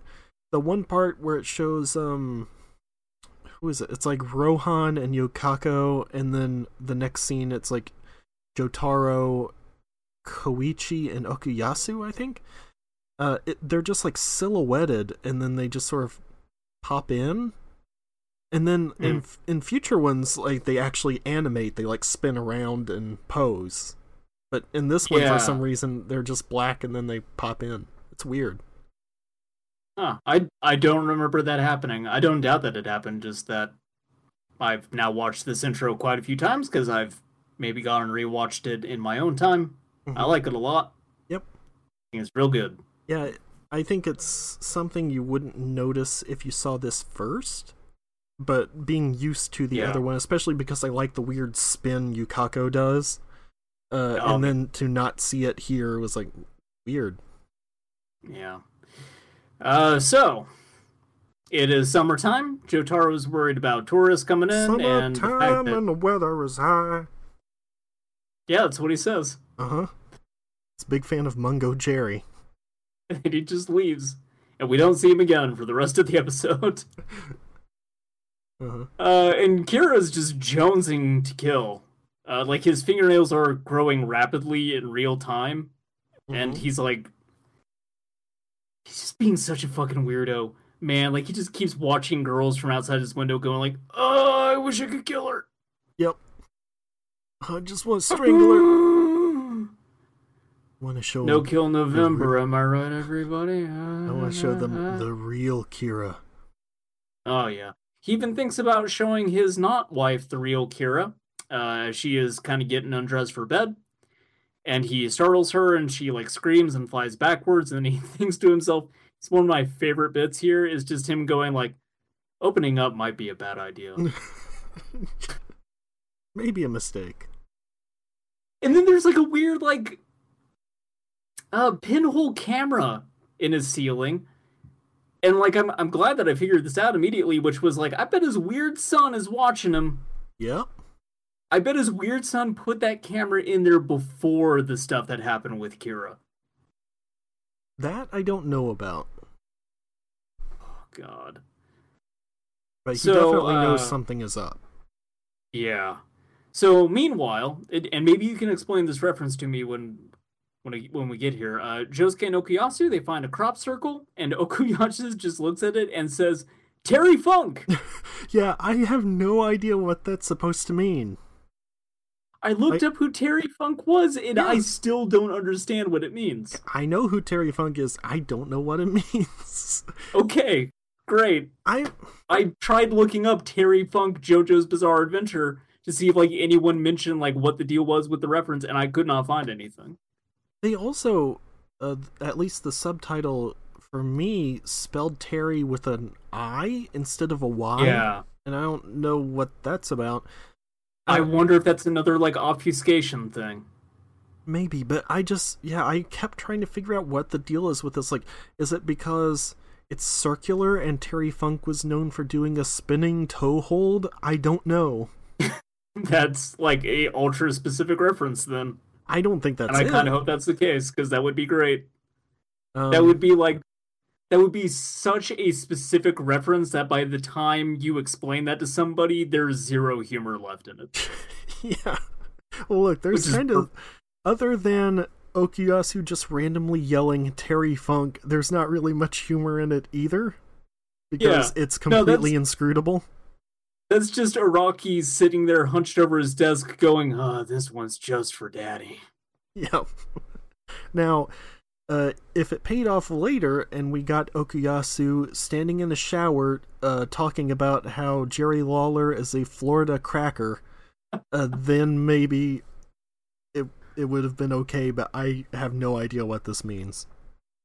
the one part where it shows um who is it? It's like Rohan and Yukako, and then the next scene it's like Jotaro, Koichi, and Okuyasu, I think. Uh, it, they're just like silhouetted, and then they just sort of pop in, and then in in future ones, like they actually animate. They like spin around and pose. But in this one, Yeah. for some reason, they're just black, and then they pop in. It's weird. Huh. I, I don't remember that happening. I don't doubt that it happened, just that I've now watched this intro quite a few times because I've maybe gone and rewatched it in my own time. I Mhm. like it a lot. Yep. I think it's real good. Yeah, I think it's something you wouldn't notice if you saw this first. But being used to the Yeah. other one, especially because I like the weird spin Yukako does, uh, Oh. and then to not see it here was like weird. Yeah. Uh, so it is summertime. Jotaro's worried about tourists coming in, and the fact Summertime that, and the weather is high. yeah, that's what he says. Uh huh. It's a big fan of Mungo Jerry. And he just leaves, and we don't see him again for the rest of the episode. Uh huh. Uh, and Kira's just jonesing to kill. Uh, like his fingernails are growing rapidly in real time, and Mhm. he's like, he's just being such a fucking weirdo, man. Like he just keeps watching girls from outside his window, going like, "Oh, I wish I could kill her." Yep. I just want to strangle her. want to show No kill November, am I right, everybody? I want to show them the real Kira. Oh yeah. He even thinks about showing his not wife the real Kira. Uh, she is kind of getting undressed for bed, and he startles her, and she like screams and flies backwards. And he thinks to himself, "It's one of my favorite bits here. Is just him going like, opening up might be a bad idea." Maybe a mistake. and then there's like a weird like, uh, pinhole camera in his ceiling. And like I'm I'm glad that I figured this out immediately, which was like I bet his weird son is watching him Yep. I bet his weird son put that camera in there before the stuff that happened with Kira. That I don't know about. Oh god. But he So, definitely knows uh, something is up. Yeah. So meanwhile, it, and maybe you can explain this reference to me when when I, when we get here. Uh, Josuke and Okuyasu they find a crop circle, and Okuyasu just looks at it and says, "Terry Funk." Yeah, I have no idea what that's supposed to mean. I looked up who Terry Funk was, and I still don't understand what it means. I know who Terry Funk is. I don't know what it means. Okay, great. I I tried looking up Terry Funk JoJo's Bizarre Adventure to see if like anyone mentioned like what the deal was with the reference, and I could not find anything. They also uh, at least the subtitle for me spelled Terry with an I instead of a Y. Yeah. And I don't know what that's about. I Uh, wonder if that's another like obfuscation thing. Maybe, but I just yeah, I kept trying to figure out what the deal is with this. Like, is it because it's circular and Terry Funk was known for doing a spinning toe hold? I don't know. That's like a ultra specific reference then. I don't think that's and I kind of hope that's the case because that would be great. Um, that would be like that would be such a specific reference that by the time you explain that to somebody, there's zero humor left in it. yeah. Well, look, there's Which kind of other than Okuyasu just randomly yelling Terry Funk. There's not really much humor in it either, because it's No, completely inscrutable. That's just Araki sitting there hunched over his desk going, oh, this one's just for daddy. Yeah. now, uh, if it paid off later and we got Okuyasu standing in the shower uh, talking about how Jerry Lawler is a Florida cracker, uh, then maybe it it would have been okay, but I have no idea what this means.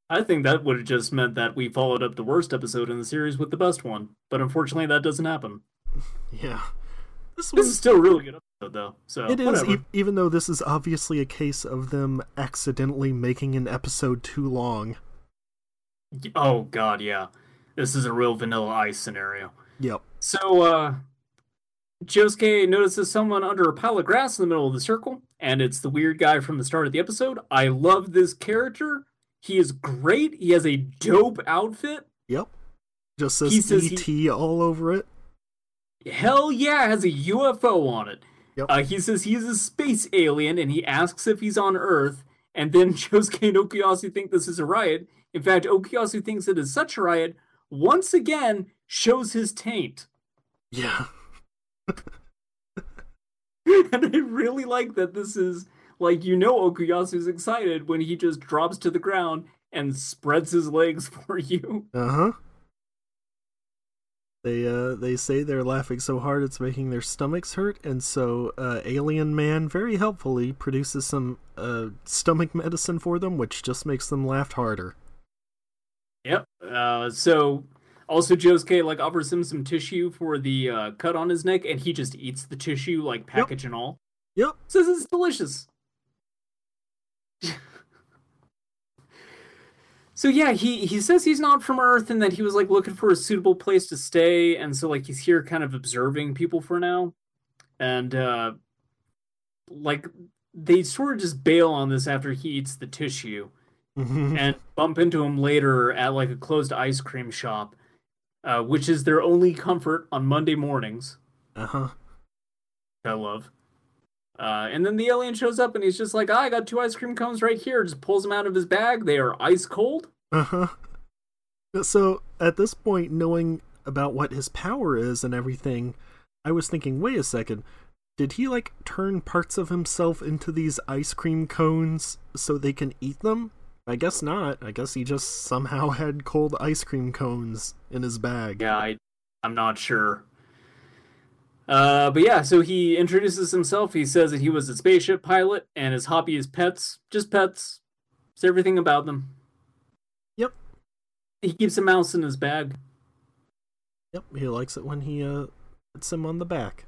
I think that would have just meant that we followed up the worst episode in the series with the best one. But unfortunately, that doesn't happen. Yeah. This This is still a really good episode, though. So It is, e- even though this is obviously a case of them accidentally making an episode too long. Oh god, yeah. This is a real vanilla ice scenario. Yep. So, uh, Josuke notices someone under a pile of grass in the middle of the circle, and it's the weird guy from the start of the episode. I love this character. He is great. He has a dope outfit. Yep. Just He says says ET all over it. Hell yeah, has a UFO on it. Yep. Uh, he says he's a space alien, and he asks if he's on Earth. And then Josuke and Okuyasu think this is a riot. In fact, Okuyasu thinks it is such a riot. Once again, shows his taint. Yeah. and I really like that this is like you know Okuyasu's excited when he just drops to the ground and spreads his legs for you. Uh huh. They uh they say they're laughing so hard it's making their stomachs hurt, and so uh, Alien Man very helpfully produces some uh stomach medicine for them, which just makes them laugh harder. Yep. Uh, so also Josuke like offers him some tissue for the uh, cut on his neck, and he just eats the tissue like package and all. Yep. Says it's delicious. so yeah, he he says he's not from Earth and that he was like looking for a suitable place to stay, and so like he's here kind of observing people for now, and uh, like they sort of just bail on this after he eats the tissue and bump into him later at like a closed ice cream shop, uh, which is their only comfort on Monday mornings. uh huh. I love. Uh, and then the alien shows up and he's just like, ah, I got two ice cream cones right here. Just pulls them out of his bag. They are ice cold. Uh huh. So at this point, knowing about what his power is and everything, I was thinking, wait a second, did he like turn parts of himself into these ice cream cones so they can eat them? I guess not. I guess he just somehow had cold ice cream cones in his bag. Yeah, I, I'm not sure. Uh, but yeah, so he introduces himself. He says that he was a spaceship pilot, and his hobby is pets, just pets. It's everything about them. Yep. He keeps a mouse in his bag. Yep, he likes it when he uh puts him on the back.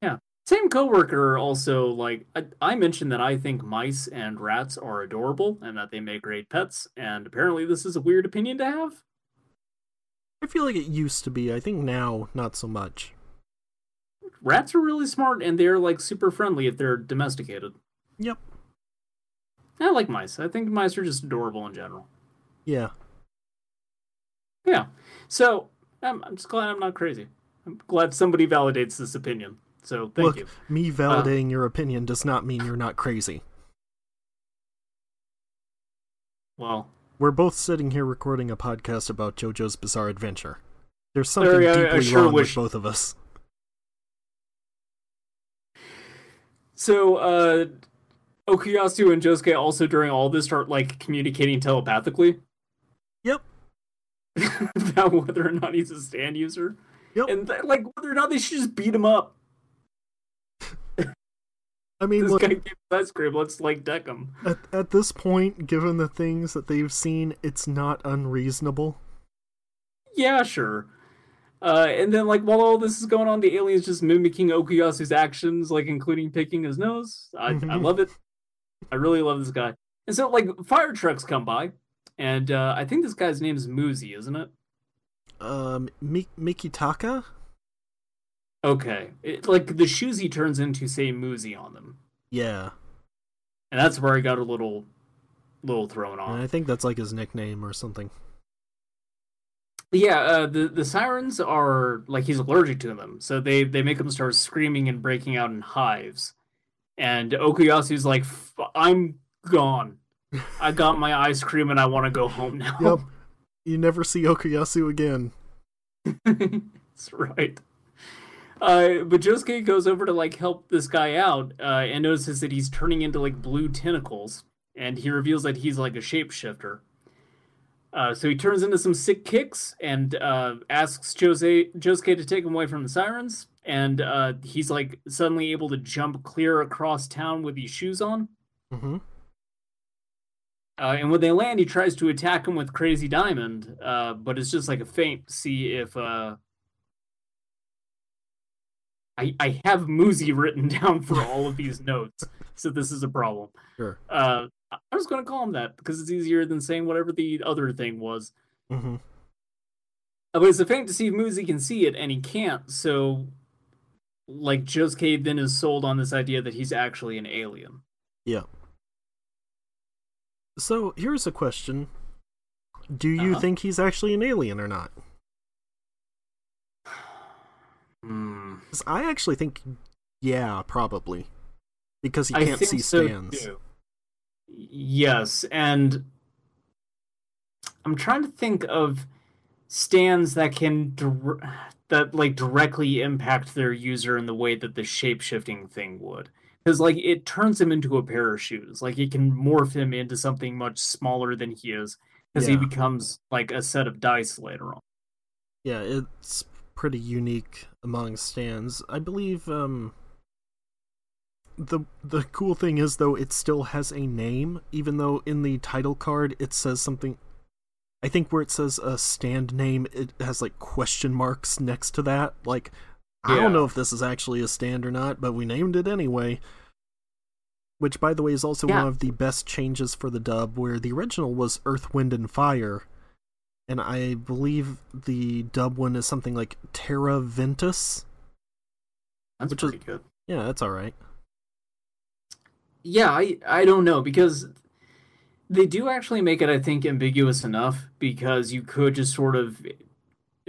Yeah. Same coworker also like I, I mentioned that I think mice and rats are adorable and that they make great pets, and apparently this is a weird opinion to have. I feel like it used to be. I think now not so much. Rats are really smart and they're like super friendly if they're domesticated. Yep. I like mice. I think mice are just adorable in general. Yeah. Yeah. So I'm, I'm just glad I'm not crazy. I'm glad somebody validates this opinion. So thank Look, you. me validating your opinion does not mean you're not crazy. Well, We're both sitting here recording a podcast about JoJo's Bizarre Adventure. There's something I- I deeply sure wrong wish- with both of us. So uh, Okuyasu and Josuke also during all this start like communicating telepathically Yep. about whether or not he's a stand user, Yep. and th- like whether or not they should just beat him up. I mean, This look, guy gave ice cream. Let's like deck him. at, at this point, given the things that they've seen, it's not unreasonable. Yeah, sure. Uh, and then, like, while all this is going on, the alien's just mimicking Okuyasu's actions, like, including picking his nose. I, I Mhm. love it. I really love this guy. And so, like, fire trucks come by, and uh, I think this guy's name is Muzi, isn't it? Um, Mi- Mikitaka? Okay. It, like, the shoes he turns into say Muzi on them. Yeah. And that's where I got a little, little thrown off. And I think that's like his nickname or something. Yeah, uh, the the sirens are like he's allergic to them, so they they make him start screaming and breaking out in hives. And Okuyasu's like, "F- "I'm gone. I got my ice cream and I want to go home now." Yep. You never see Okuyasu again. That's right. Uh, but Josuke goes over to like help this guy out, uh, and notices that he's turning into like blue tentacles, and he reveals that he's like a shapeshifter. Uh, so he turns into some sick kicks and uh, asks Jose Josuke to take him away from the sirens, and uh, he's like suddenly able to jump clear across town with his shoes on. hmm Uh, and when they land, he tries to attack him with Crazy Diamond, uh, but it's just like a feint see if. Uh... I I have Muzi written down for all of these notes, so this is a problem. Sure. Uh, I was going to call him that because it's easier than saying whatever the other thing was. hmm Uh, But it's a to see if Muzi can see it, and he can't. So, like, Josuke then is sold on this idea that he's actually an alien. Yeah. So here's a question: Do you Uh-huh. think he's actually an alien or not? Hmm. I actually think, yeah, probably, because he can't see so, stands. too. Yes, and I'm trying to think of stands that can dir- that like directly impact their user in the way that the shape shifting thing would. Because like it turns him into a pair of shoes. Like it can morph him into something much smaller than he is. Because he becomes like a set of dice later on. Yeah, it's pretty unique among stands. I believe um the the cool thing is though it still has a name even though in the title card it says something I think where it says a stand name it has like question marks next to that like I don't know if this is actually a stand or not but we named it anyway which by the way is also Yeah. one of the best changes for the dub where the original was earth wind and fire and I believe the dub one is something like Terra Ventus. That's Which is- pretty good. Yeah, that's all right. Yeah, I I don't know because they do actually make it I think ambiguous enough because you could just sort of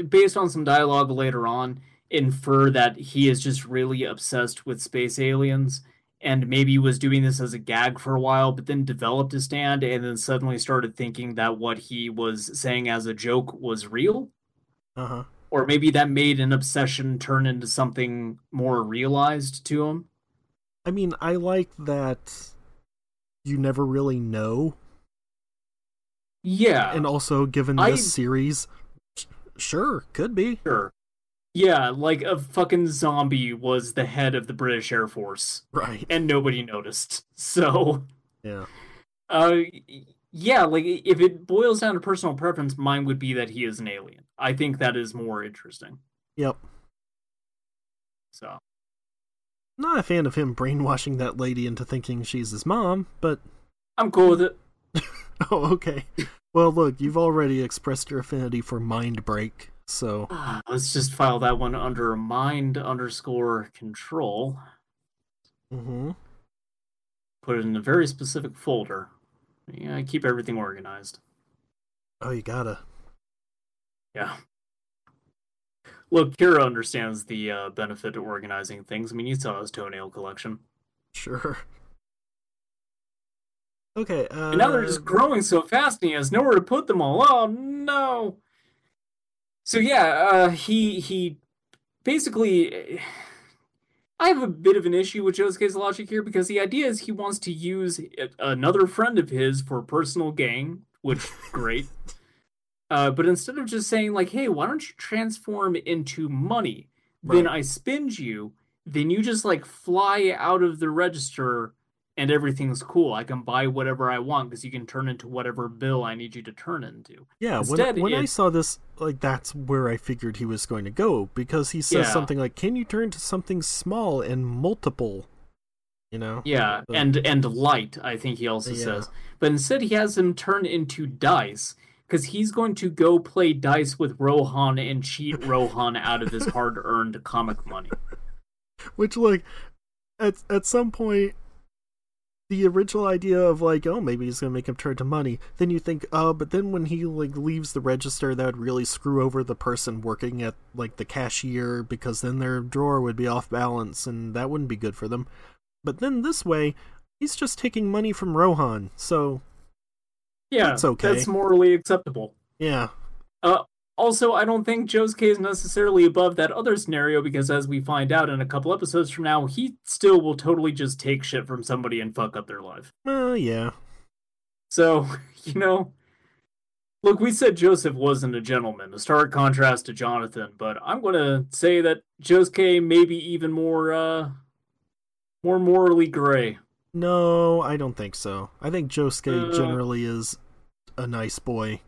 based on some dialogue later on infer that he is just really obsessed with space aliens and maybe was doing this as a gag for a while but then developed a stand and then suddenly started thinking that what he was saying as a joke was real. Uh huh. or maybe that made an obsession turn into something more realized to him. I mean, I like that you never really know, Yeah, and also given I- this series, sure, could be. sure. Yeah, like a fucking zombie was the head of the British Air Force, Right. and nobody noticed. So, Yeah. uh, yeah, like if it boils down to personal preference, mine would be that he is an alien. I think that is more interesting. Yep. So, Not a fan of him brainwashing that lady into thinking she's his mom, but I'm cool with it. oh, okay. Well, look, you've already expressed your affinity for Mind Break, so Let's just file that one under mind underscore control. hmm Put it in a very specific folder. Yeah, I keep everything organized. oh, you gotta. Yeah. Look, Kira understands the uh, benefit of organizing things. I mean, you saw his toenail collection. Sure. Okay. Uh, And now they're just growing so fast and he has nowhere to put them all. Oh no. So yeah, uh he he basically I have a bit of an issue with Josuke's logic here because the idea is he wants to use another friend of his for personal gain, which great. Uh, but instead of just saying like, "Hey, why don't you transform into money?" Then Right. I spend you. Then you just like fly out of the register, and everything's cool. I can buy whatever I want because you can turn into whatever bill I need you to turn into. Yeah, Instead, when, when I saw this, like that's where I figured he was going to go because he says Yeah. something like, "Can you turn to something small and multiple?" You know. Yeah, and and light. I think he also Yeah. says, but instead he has him turn into dice because he's going to go play dice with Rohan and cheat Rohan out of his hard-earned comic money. Which, like, at at some point, the original idea of like, oh, maybe he's gonna make him turn to money. Then you think, oh, but then when he like leaves the register, that would really screw over the person working at like the cashier because then their drawer would be off balance, and that wouldn't be good for them. But then this way, he's just taking money from Rohan, so Yeah, That's okay. That's morally acceptable. yeah, Also, I don't think Josuke is necessarily above that other scenario because, as we find out in a couple episodes from now, he still will totally just take shit from somebody and fuck up their life. uh, yeah, So, you know, look, we said Joseph wasn't a gentleman, a stark contrast to Jonathan, but I'm going to say that Josuke may be even more, uh, more morally gray. No, I don't think so. I think Josuke Uh, generally is a nice boy.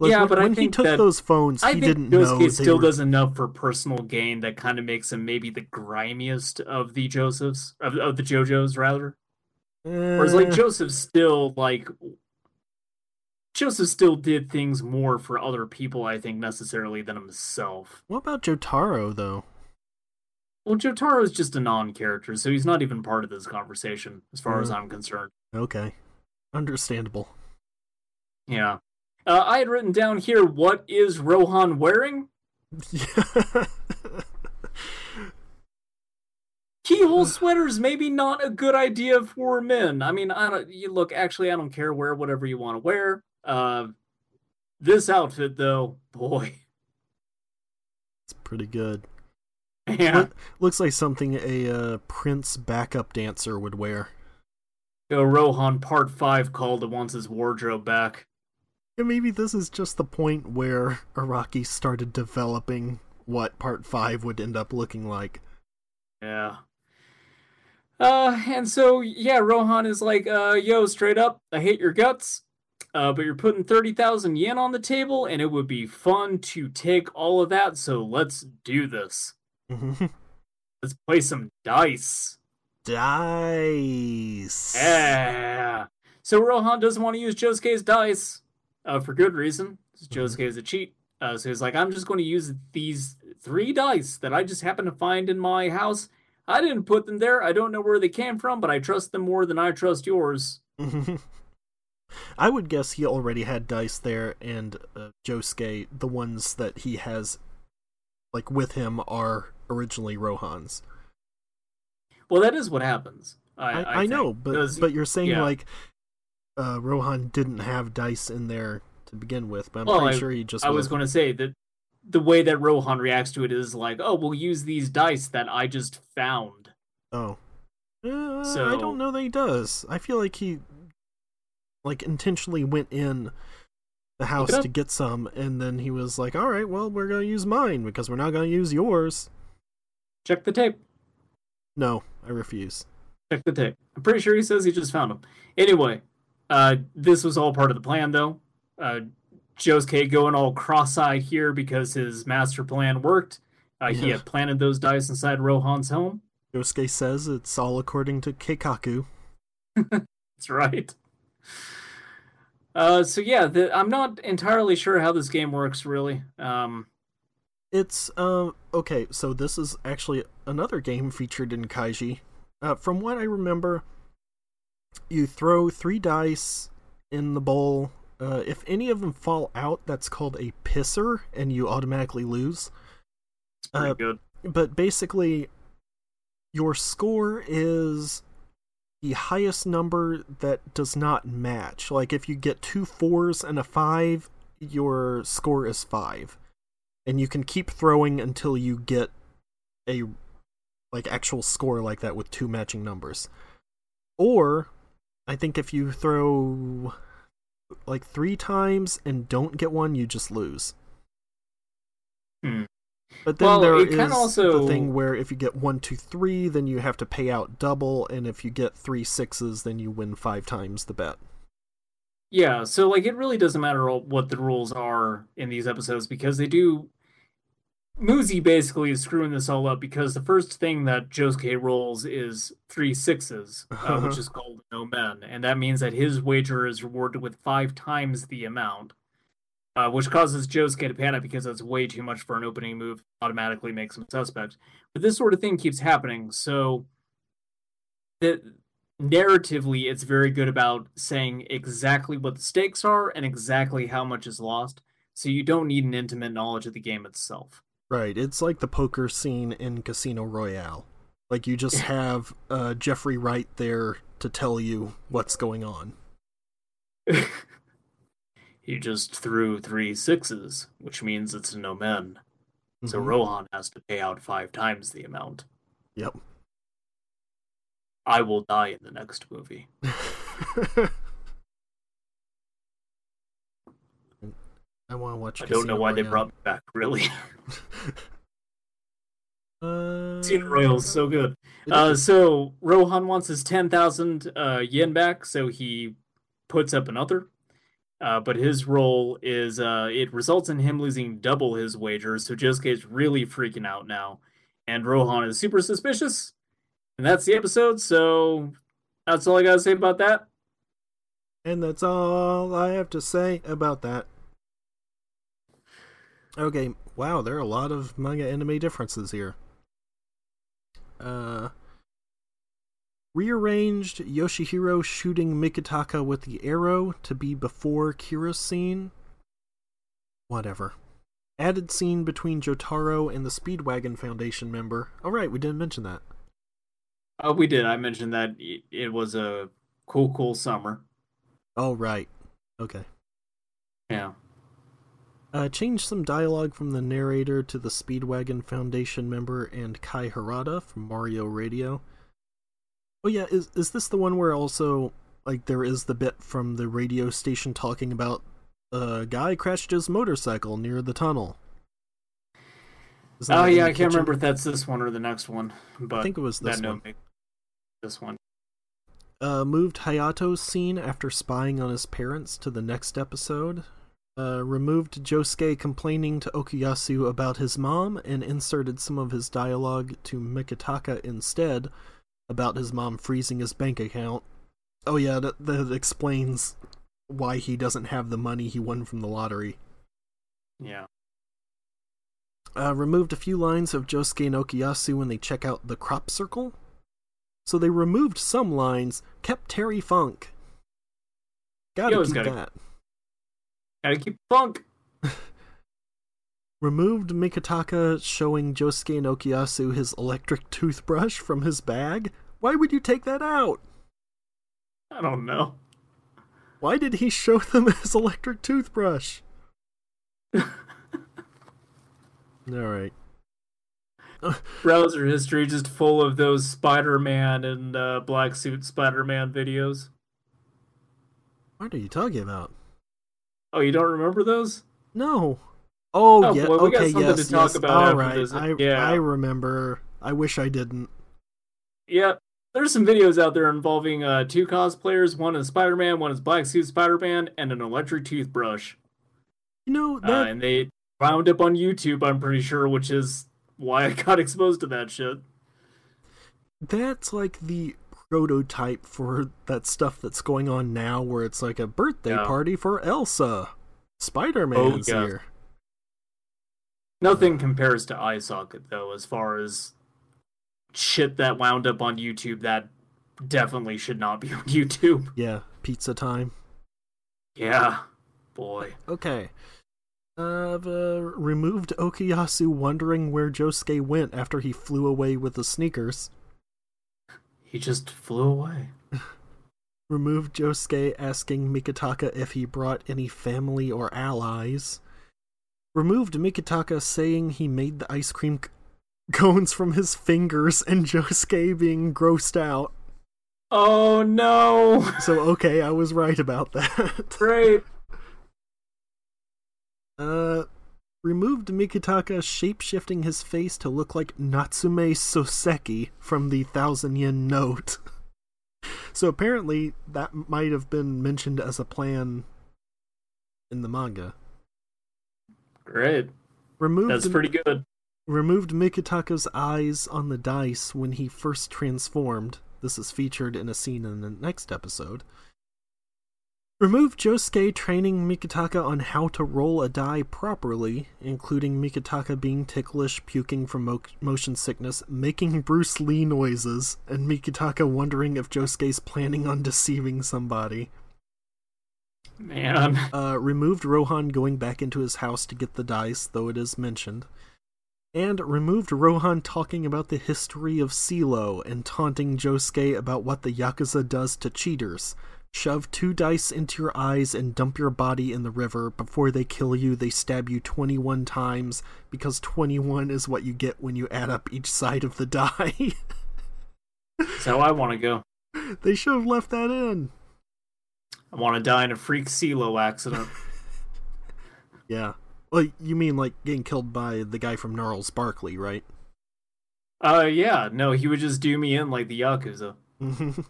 Like, Yeah, when, but I when he took those phones, I he think didn't know Josuke they still were does enough for personal gain that kind of makes him maybe the grimiest of the Josephs, of, of the JoJos, rather. Whereas, like, Eh, Joseph still, like, Joseph still did things more for other people, I think, necessarily than himself. What about Jotaro though? Well, Jotaro is just a non-character, so he's not even part of this conversation, as far as Mm. I'm concerned. Okay, understandable. Yeah. Uh, I had written down here, what is Rohan wearing? Keyhole sweaters, maybe not a good idea for men. I mean, I don't. You look, actually, I don't care. Wear whatever you want to wear. Uh, this outfit, though, boy, it's pretty good. Yeah. Look- looks like something a uh, Prince backup dancer would wear. Go Rohan Part Five called and wants his wardrobe back. And maybe this is just the point where Araki started developing what Part Five would end up looking like. Yeah. Uh, and so yeah, Rohan is like, uh, yo, straight up, I hate your guts. Uh, but you're putting thirty thousand yen on the table, and it would be fun to take all of that. So let's do this. Let's play some dice. Dice. Yeah. So Rohan doesn't want to use Josuke's dice, uh, for good reason. Josuke is a cheat. Uh, so he's like, I'm just going to use these three dice that I just happened to find in my house. I didn't put them there. I don't know where they came from, but I trust them more than I trust yours. I would guess he already had dice there, and uh, Josuke, the ones that he has, like with him, are originally Rohan's. Well, that is what happens. I, I, I, know, but but you're saying yeah. like uh, Rohan didn't have dice in there to begin with, but I'm Well, pretty I- sure he just. I was going to say that the way that Rohan reacts to it is like, "Oh, we'll use these dice that I just found." Oh. Uh, I don't know that he does. I feel like he like intentionally went in the house to get some and then he was like, "All right, well, we're going to use mine because we're not going to use yours." Check the tape. No, I refuse. Check the tape. I'm pretty sure he says he just found them. Anyway, uh, this was all part of the plan, though. Uh, Josuke going all cross-eyed here because his master plan worked. Uh, He had planted those dice inside Rohan's home. Josuke says it's all according to Keikaku. That's right. Uh, so yeah, the, I'm not entirely sure how this game works, really. Um, It's um okay, so this is actually another game featured in Kaiji. Uh, from what I remember, you throw three dice in the bowl. Uh, if any of them fall out, that's called a pisser, and you automatically lose. it's pretty Uh, good. But basically, your score is the highest number that does not match. Like if you get two fours and a five, your score is five. And you can keep throwing until you get a like actual score like that with two matching numbers. Or I think if you throw like three times and don't get one, you just lose. Hmm. But then Well, there is also- the thing where if you get one, two, three, then you have to pay out double, and if you get three sixes, then you win five times the bet. Yeah, so like it really doesn't matter what the rules are in these episodes because they do. Muzi basically is screwing this all up because the first thing that Josuke rolls is three sixes, uh, which is called no men, and that means that his wager is rewarded with five times the amount, uh, which causes Josuke to panic because that's way too much for an opening move. Automatically makes him suspect, but this sort of thing keeps happening. So, that narratively it's very good about saying exactly what the stakes are and exactly how much is lost so you don't need an intimate knowledge of the game itself Right, it's like the poker scene in Casino Royale. Like you just have uh, Jeffrey Wright there to tell you what's going on. he just threw three sixes which means it's no men so Mhm. rohan has to pay out five times the amount Yep. i will die in the next movie I want to watch. i don't know why they brought me back really Uh, Casino Royale so good Uh, so Rohan wants his ten thousand uh, yen back, so he puts up another. Uh, but his role is uh, it results in him losing double his wager. So Josuke is really freaking out now, and Rohan is super suspicious. And that's the episode. So that's all I gotta say about that. And that's all I have to say about that. Okay, wow, there are a lot of manga anime differences here. Uh rearranged Yoshihiro shooting Mikitaka with the arrow to be before Kira's scene. Whatever. Added scene between Jotaro and the Speedwagon Foundation member. All right, we didn't mention that. Uh, we did. I mentioned that it was a cool, cool summer. Oh, right. Okay. Yeah. Uh, change some dialogue from the narrator to the Speedwagon Foundation member and Kai Harada from Morio Radio. Oh yeah, is is this the one where also like there is the bit from the radio station talking about a guy crashed his motorcycle near the tunnel? Oh yeah, I can't remember if that's this one or the next one, but I think it was this one. this one. uh, moved Hayato's scene after spying on his parents to the next episode. Uh, removed Josuke complaining to Okuyasu about his mom and inserted some of his dialogue to Mikitaka instead about his mom freezing his bank account. Oh yeah, that, that explains why he doesn't have the money he won from the lottery. Yeah. Uh, removed a few lines of Josuke and Okuyasu when they check out the crop circle. So they removed some lines, kept Terry Funk. Gotta always keep gotta- that. Gotta keep funk. Removed Mikitaka showing Josuke and Okuyasu his electric toothbrush from his bag. Why would you take that out? I don't know. Why did he show them his electric toothbrush? All right. Browser history just full of those Spider-Man and uh, black suit Spider-Man videos. What are you talking about? Oh, you don't remember those? No. Oh, Oh, yeah. boy, we got okay, yes, talk yes. about All right. this. I Yeah. I remember. I wish I didn't. Yeah, there's some videos out there involving uh, two cosplayers. One is Spider-Man, one is Black Suit Spider-Man, and an electric toothbrush. You know Uh, and they wound up on YouTube, I'm pretty sure, which is why I got exposed to that shit. that's like the prototype for that stuff that's going on now, where it's like a birthday Yeah. party for Elsa. Spider Man's yeah. here. Nothing compares to eye socket though, as far as shit that wound up on YouTube that definitely should not be on YouTube. Yeah, pizza time. Yeah, boy. Okay. I've uh, removed Okuyasu wondering where Josuke went after he flew away with the sneakers. He just flew away. Removed Josuke asking Mikitaka if he brought any family or allies. Removed Mikitaka saying he made the ice cream c- cones from his fingers and Josuke being grossed out. Oh no! So, okay, I was right about that. Great. Uh, removed Mikitaka shape-shifting his face to look like Natsume Soseki from the Thousand Yen Note. so apparently that might have been mentioned as a plan in the manga. Great. Removed That's pretty good. removed Mikitaka's eyes on the dice when he first transformed. This is featured in a scene in the next episode. Removed Josuke training Mikitaka on how to roll a die properly, including Mikitaka being ticklish, puking from mo- motion sickness, making Bruce Lee noises, and Mikitaka wondering if Josuke's planning on deceiving somebody. Man. Uh, removed Rohan going back into his house to get the dice, though it is mentioned. And removed Rohan talking about the history of CeeLo and taunting Josuke about what the Yakuza does to cheaters. Shove two dice into your eyes and dump your body in the river. Before they kill you, they stab you 21 times, because 21 is what you get when you add up each side of the die. That's how I want to go. they should have left that in. I want to die in a freak CeeLo accident. Yeah. Well, you mean like getting killed by the guy from Gnarls Barkley, right? Uh, yeah. No, he would just do me in like the Yakuza.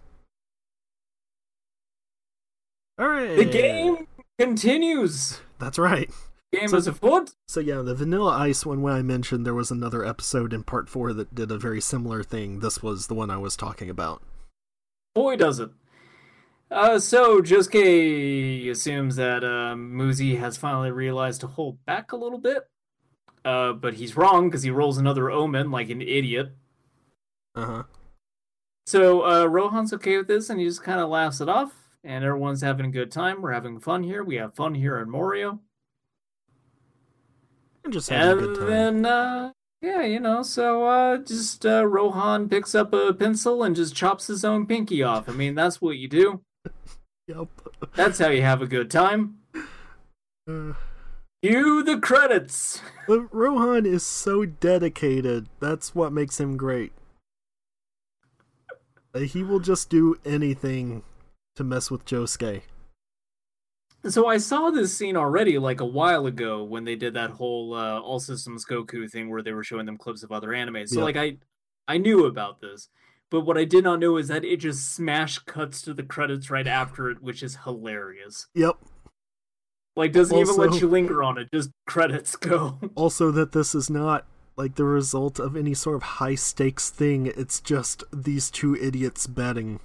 Right. The game continues. That's right. Game So- is afoot. So yeah, the Vanilla Ice one when I mentioned there was another episode in part four that did a very similar thing. This was the one I was talking about. Boy, does it. Uh, so Josuke assumes that uh, Muzi has finally realized to hold back a little bit. Uh, but he's wrong because he rolls another omen like an idiot. Uh huh. So uh, Rohan's okay with this, and he just kind of laughs it off. And everyone's having a good time. We're having fun here. We have fun here in Morio. And just having a good time. then, uh, yeah, you know, so uh, just uh, Rohan picks up a pencil and just chops his own pinky off. I mean, that's what you do. Yep. That's how you have a good time. Uh, Cue the credits. Rohan is so dedicated. That's what makes him great. He will just do anything to mess with Josuke. So I saw this scene already like a while ago when they did that whole uh, All Systems Goku thing where they were showing them clips of other anime. So Yeah. like I I knew about this. But what I did not know is that it just smash cuts to the credits right after it, which is hilarious. Yep. Like doesn't even let you linger on it, just credits go. Also, that this is not like the result of any sort of high stakes thing. It's just these two idiots betting.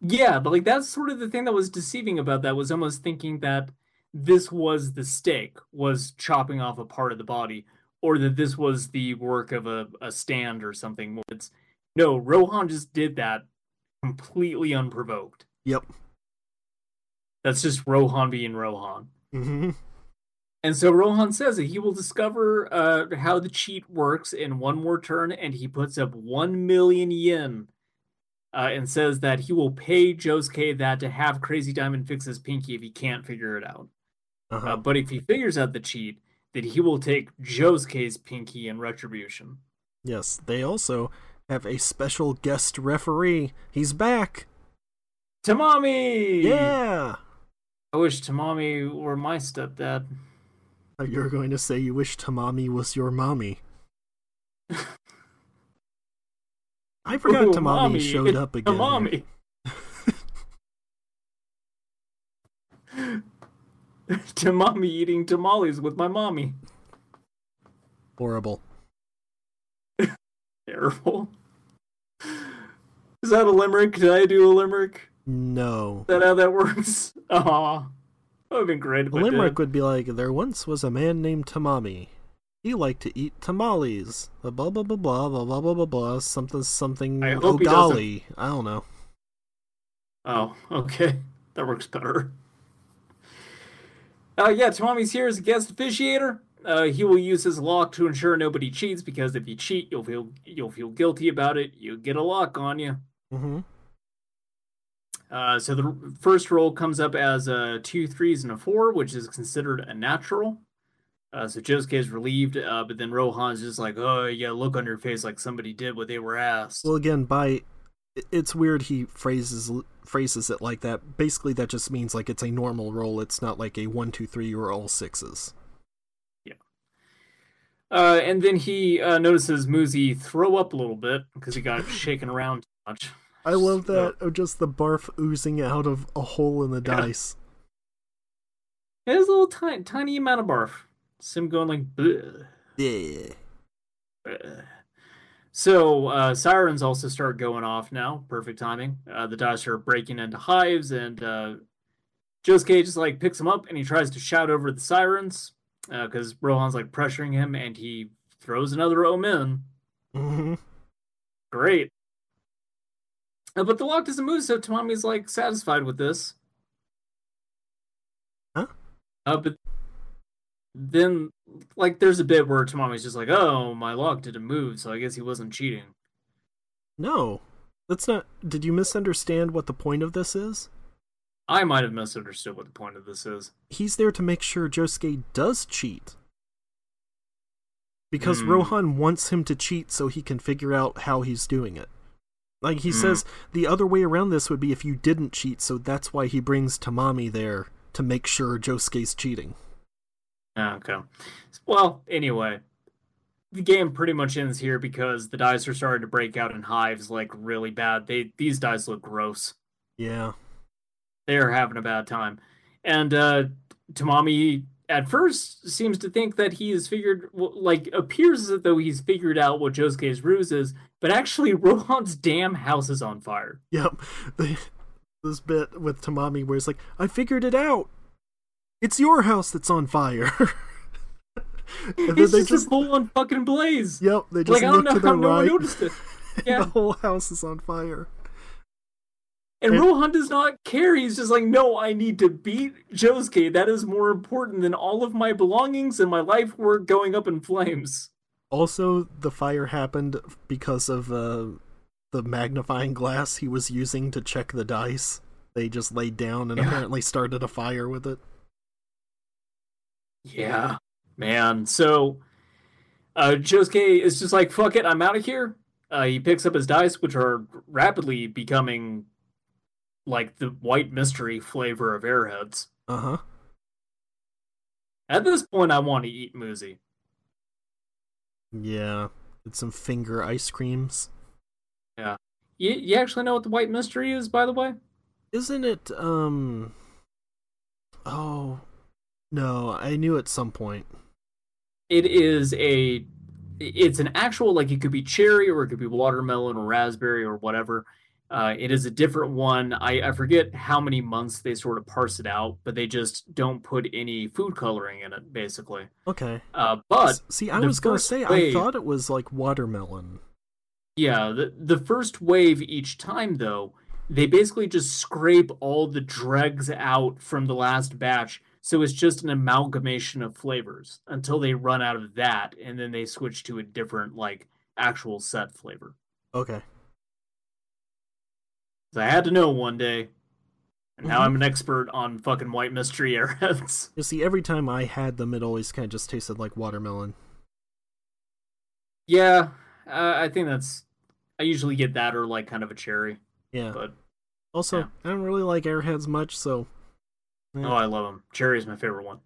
Yeah, but like that's sort of the thing that was deceiving about that was almost thinking that this was the stake, was chopping off a part of the body, or that this was the work of a, a stand or something. It's no, Rohan just did that completely unprovoked. Yep. That's just Rohan being Rohan. hmm And so Rohan says that he will discover uh, how the cheat works in one more turn, and he puts up one million yen, uh, and says that he will pay Josuke that to have Crazy Diamond fix his pinky if he can't figure it out. Uh-huh. Uh, but if he figures out the cheat, that he will take Josuke's pinky in retribution. Yes, they also have a special guest referee. He's back. Tamami! Yeah. I wish Tamami were my stepdad. You're going to say you wish Tamami was your mommy. I forgot Ooh, Tamami mommy, showed up again. Tamami. Tamami eating tamales with my mommy. Horrible. Terrible. Is that a limerick? Did I do a limerick? No. Is that how that works? Aw. That would have been great if A I limerick would be like, there once was a man named Tamami. He liked to eat tamales. Blah blah blah blah blah blah blah blah blah. Something something. I Oh hope I don't know. Oh, okay. That works better. Uh, yeah, Tamami's here as a guest officiator. Uh, he will use his lock to ensure nobody cheats because if you cheat, you'll feel you'll feel guilty about it. You get a lock on you. Mm-hmm. Uh, so the first roll comes up as a two threes and a four, which is considered a natural. Uh, so Josuke is relieved, uh, but then Rohan's just like, "Oh, yeah, look on your face like somebody did what they were asked." Well, again, by it's weird he phrases phrases it like that. Basically, that just means like it's a normal roll. It's not like a one, two, three, or all sixes. Uh, and then he uh, notices Muzi throw up a little bit because he got shaken around too much. I love that of just the barf oozing out of a hole in the Yeah. dice. It is a little tiny, tiny amount of barf. It's him going like, "Bleh, Yeah. bleh." So uh, sirens also start going off now. Perfect timing. Uh, the dice are breaking into hives, and uh, Josuke just like picks him up and he tries to shout over the sirens because Rohan's like pressuring him, and he throws another omen. hmm Great. Uh, but the lock doesn't move, so Tamami's like satisfied with this. Huh? Uh, but then, like, there's a bit where Tamami's just like, "Oh, my log didn't move, so I guess he wasn't cheating." No, that's not. Did you misunderstand what the point of this is? I might have misunderstood what the point of this is. He's there to make sure Josuke does cheat. Because Hmm. Rohan wants him to cheat so he can figure out how he's doing it. Like he Hmm. says, the other way around this would be if you didn't cheat, so that's why he brings Tamami there to make sure Josuke's cheating. Ah, Okay. Well, anyway, the game pretty much ends here because the dice are starting to break out in hives like really bad. They these dice look gross. Yeah. they are having a bad time. And uh, Tamami at first seems to think that he has figured, like, appears as though he's figured out what Josuke's ruse is, but actually, Rohan's damn house is on fire. Yep. This bit with Tamami where it's like, I figured it out. It's your house that's on fire. and It's they just, just a full on fucking blaze. Yep, they just like, I don't look know to how the no one right. noticed it. Yeah. the whole house is on fire. And And- Rohan does not care. He's just like, no, I need to beat Josuke. That is more important than all of my belongings and my life work going up in flames. Also, the fire happened because of uh, the magnifying glass he was using to check the dice. They just laid down and Yeah. apparently started a fire with it. Yeah, man. So, uh, Josuke is just like, fuck it, I'm out of here. Uh, he picks up his dice, which are rapidly becoming like the white mystery flavor of airheads. Uh huh. At this point, I want to eat Muzi. Yeah. It's some finger ice creams. Yeah. You, you actually know what the white mystery is, by the way? Isn't it, um. Oh. No, I knew at some point. It is a. It's an actual, like, it could be cherry or it could be watermelon or raspberry or whatever. Uh, it is a different one. I, I forget how many months they sort of parse it out, but they just don't put any food coloring in it, basically. Okay. Uh, but See, I was gonna say, I thought it was like watermelon. yeah, the the first wave each time though, they basically just scrape all the dregs out from the last batch, so it's just an amalgamation of flavors until they run out of that, and then they switch to a different like actual set flavor. Okay. So I had to know one day. And now Mhm. I'm an expert on fucking white mystery airheads. You see, every time I had them, it always kind of just tasted like watermelon. yeah, uh, I think that's. I usually get that or like kind of a cherry, Yeah. but Also, yeah. I don't really like airheads much, so Yeah. oh, I love them. Cherry is my favorite one.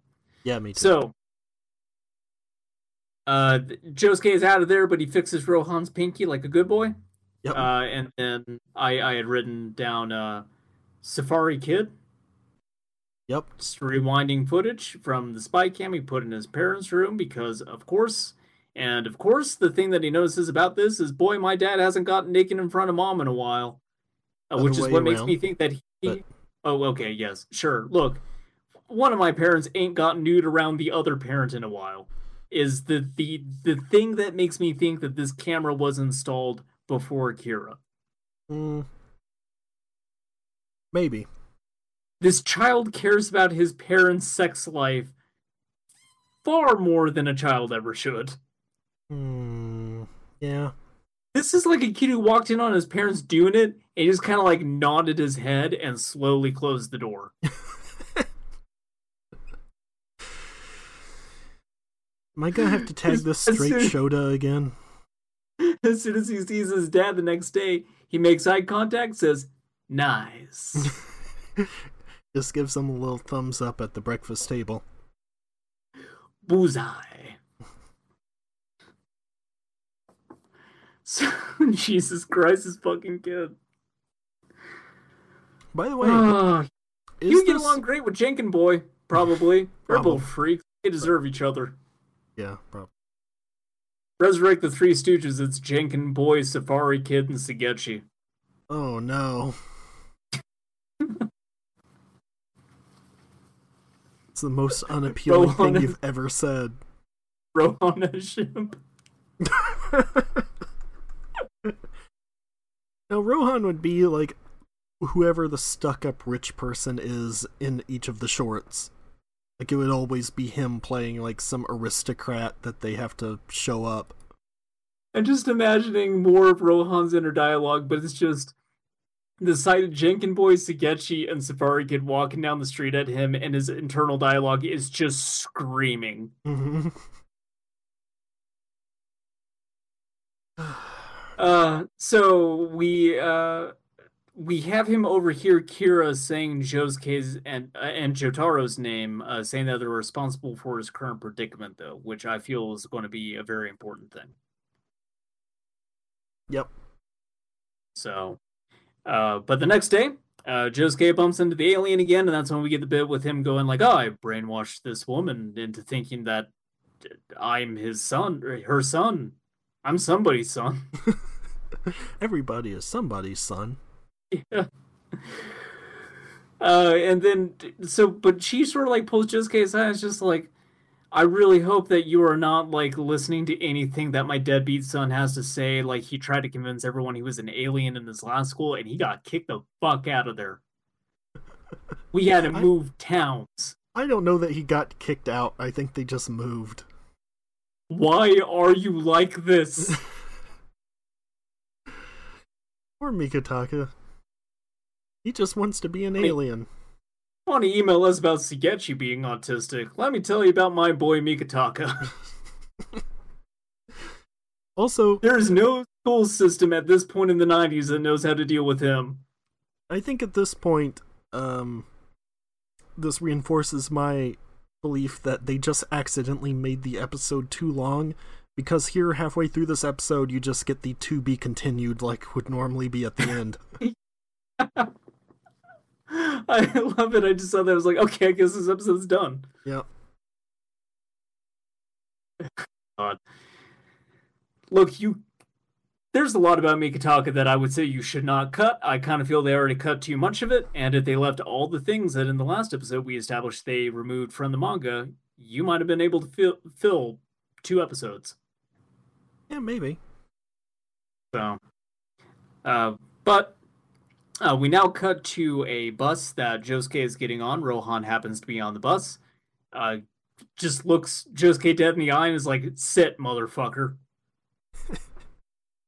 yeah, me too. So, uh, Josuke is out of there, but he fixes Rohan's pinky like a good boy. yep. Uh, and then I, I had written down uh, Safari Kid, yep. just rewinding footage from the spy cam he put in his parents' room because, of course, and of course, the thing that he notices about this is, boy, my dad hasn't gotten naked in front of mom in a while, uh, which is what makes me think that he. but- Oh, okay, yes, sure. Look, one of my parents ain't got nude around the other parent in a while. Is the the the thing that makes me think that this camera was installed before Kira. Mm. Maybe. This child cares about his parents' sex life far more than a child ever should. Hmm. Yeah. This is like a kid who walked in on his parents doing it and just kind of like nodded his head and slowly closed the door. Am I gonna have to tag this As straight soon- Shoda again? As soon as he sees his dad the next day, he makes eye contact, says, Nice. Just gives him a little thumbs up at the breakfast table. Bullseye. So, Jesus Christ, this fucking kid. By the way, ah, is you get along great with Janken Boy, probably. They're both freaks. They deserve each other. Yeah, probably. Resurrect the Three Stooges. It's Janken Boy, Safari Kid, and Shigechi. Oh no. it's the most unappealing thing you've ever said. Rohan and Shemp. Now Rohan would be like whoever the stuck-up rich person is in each of the shorts. Like it would always be him playing like some aristocrat that they have to show up. I'm just imagining more of Rohan's inner dialogue, but it's just the sight of Janken Boy, Shigechi, and Safari Kid walking down the street at him, and his internal dialogue is just screaming. Mhm. Uh, so we uh we have him over here, Kira saying Josuke's and uh, and Jotaro's name, uh, saying that they're responsible for his current predicament, though, which I feel is going to be a very important thing. Yep. So, uh, but the next day, uh, Josuke bumps into the alien again, and that's when we get the bit with him going like, "Oh, I brainwashed this woman into thinking that I'm his son, her son. I'm somebody's son." Everybody is somebody's son. Yeah. Uh, and then so, but she sort of like pulls Josuke aside. It's just like, I really hope that you are not like listening to anything that my deadbeat son has to say. Like he tried to convince everyone he was an alien in his last school, and he got kicked the fuck out of there. We had to I- move towns. I don't know that he got kicked out. I think they just moved. Why are you like this? Poor Mikitaka. He just wants to be an alien. Want to email us about Shigechi being autistic? Let me tell you about my boy Mikitaka. Also, There is no school system at this point in the 90s that knows how to deal with him. I think at this point, um, this reinforces my belief that they just accidentally made the episode too long. Because here, halfway through this episode, you just get the to be continued, like would normally be at the end. I love it. I just saw that. I was like, okay, I guess this episode's done. yeah. God. Look, you. There's a lot about Mikitaka that I would say you should not cut. I kind of feel they already cut too much of it, and if they left all the things that in the last episode we established they removed from the manga, you might have been able to fill, fill two episodes. Yeah, maybe. So, uh, but uh, we now cut to a bus that Josuke is getting on. Rohan happens to be on the bus. Uh, just looks Josuke dead in the eye and is like, "Sit, motherfucker."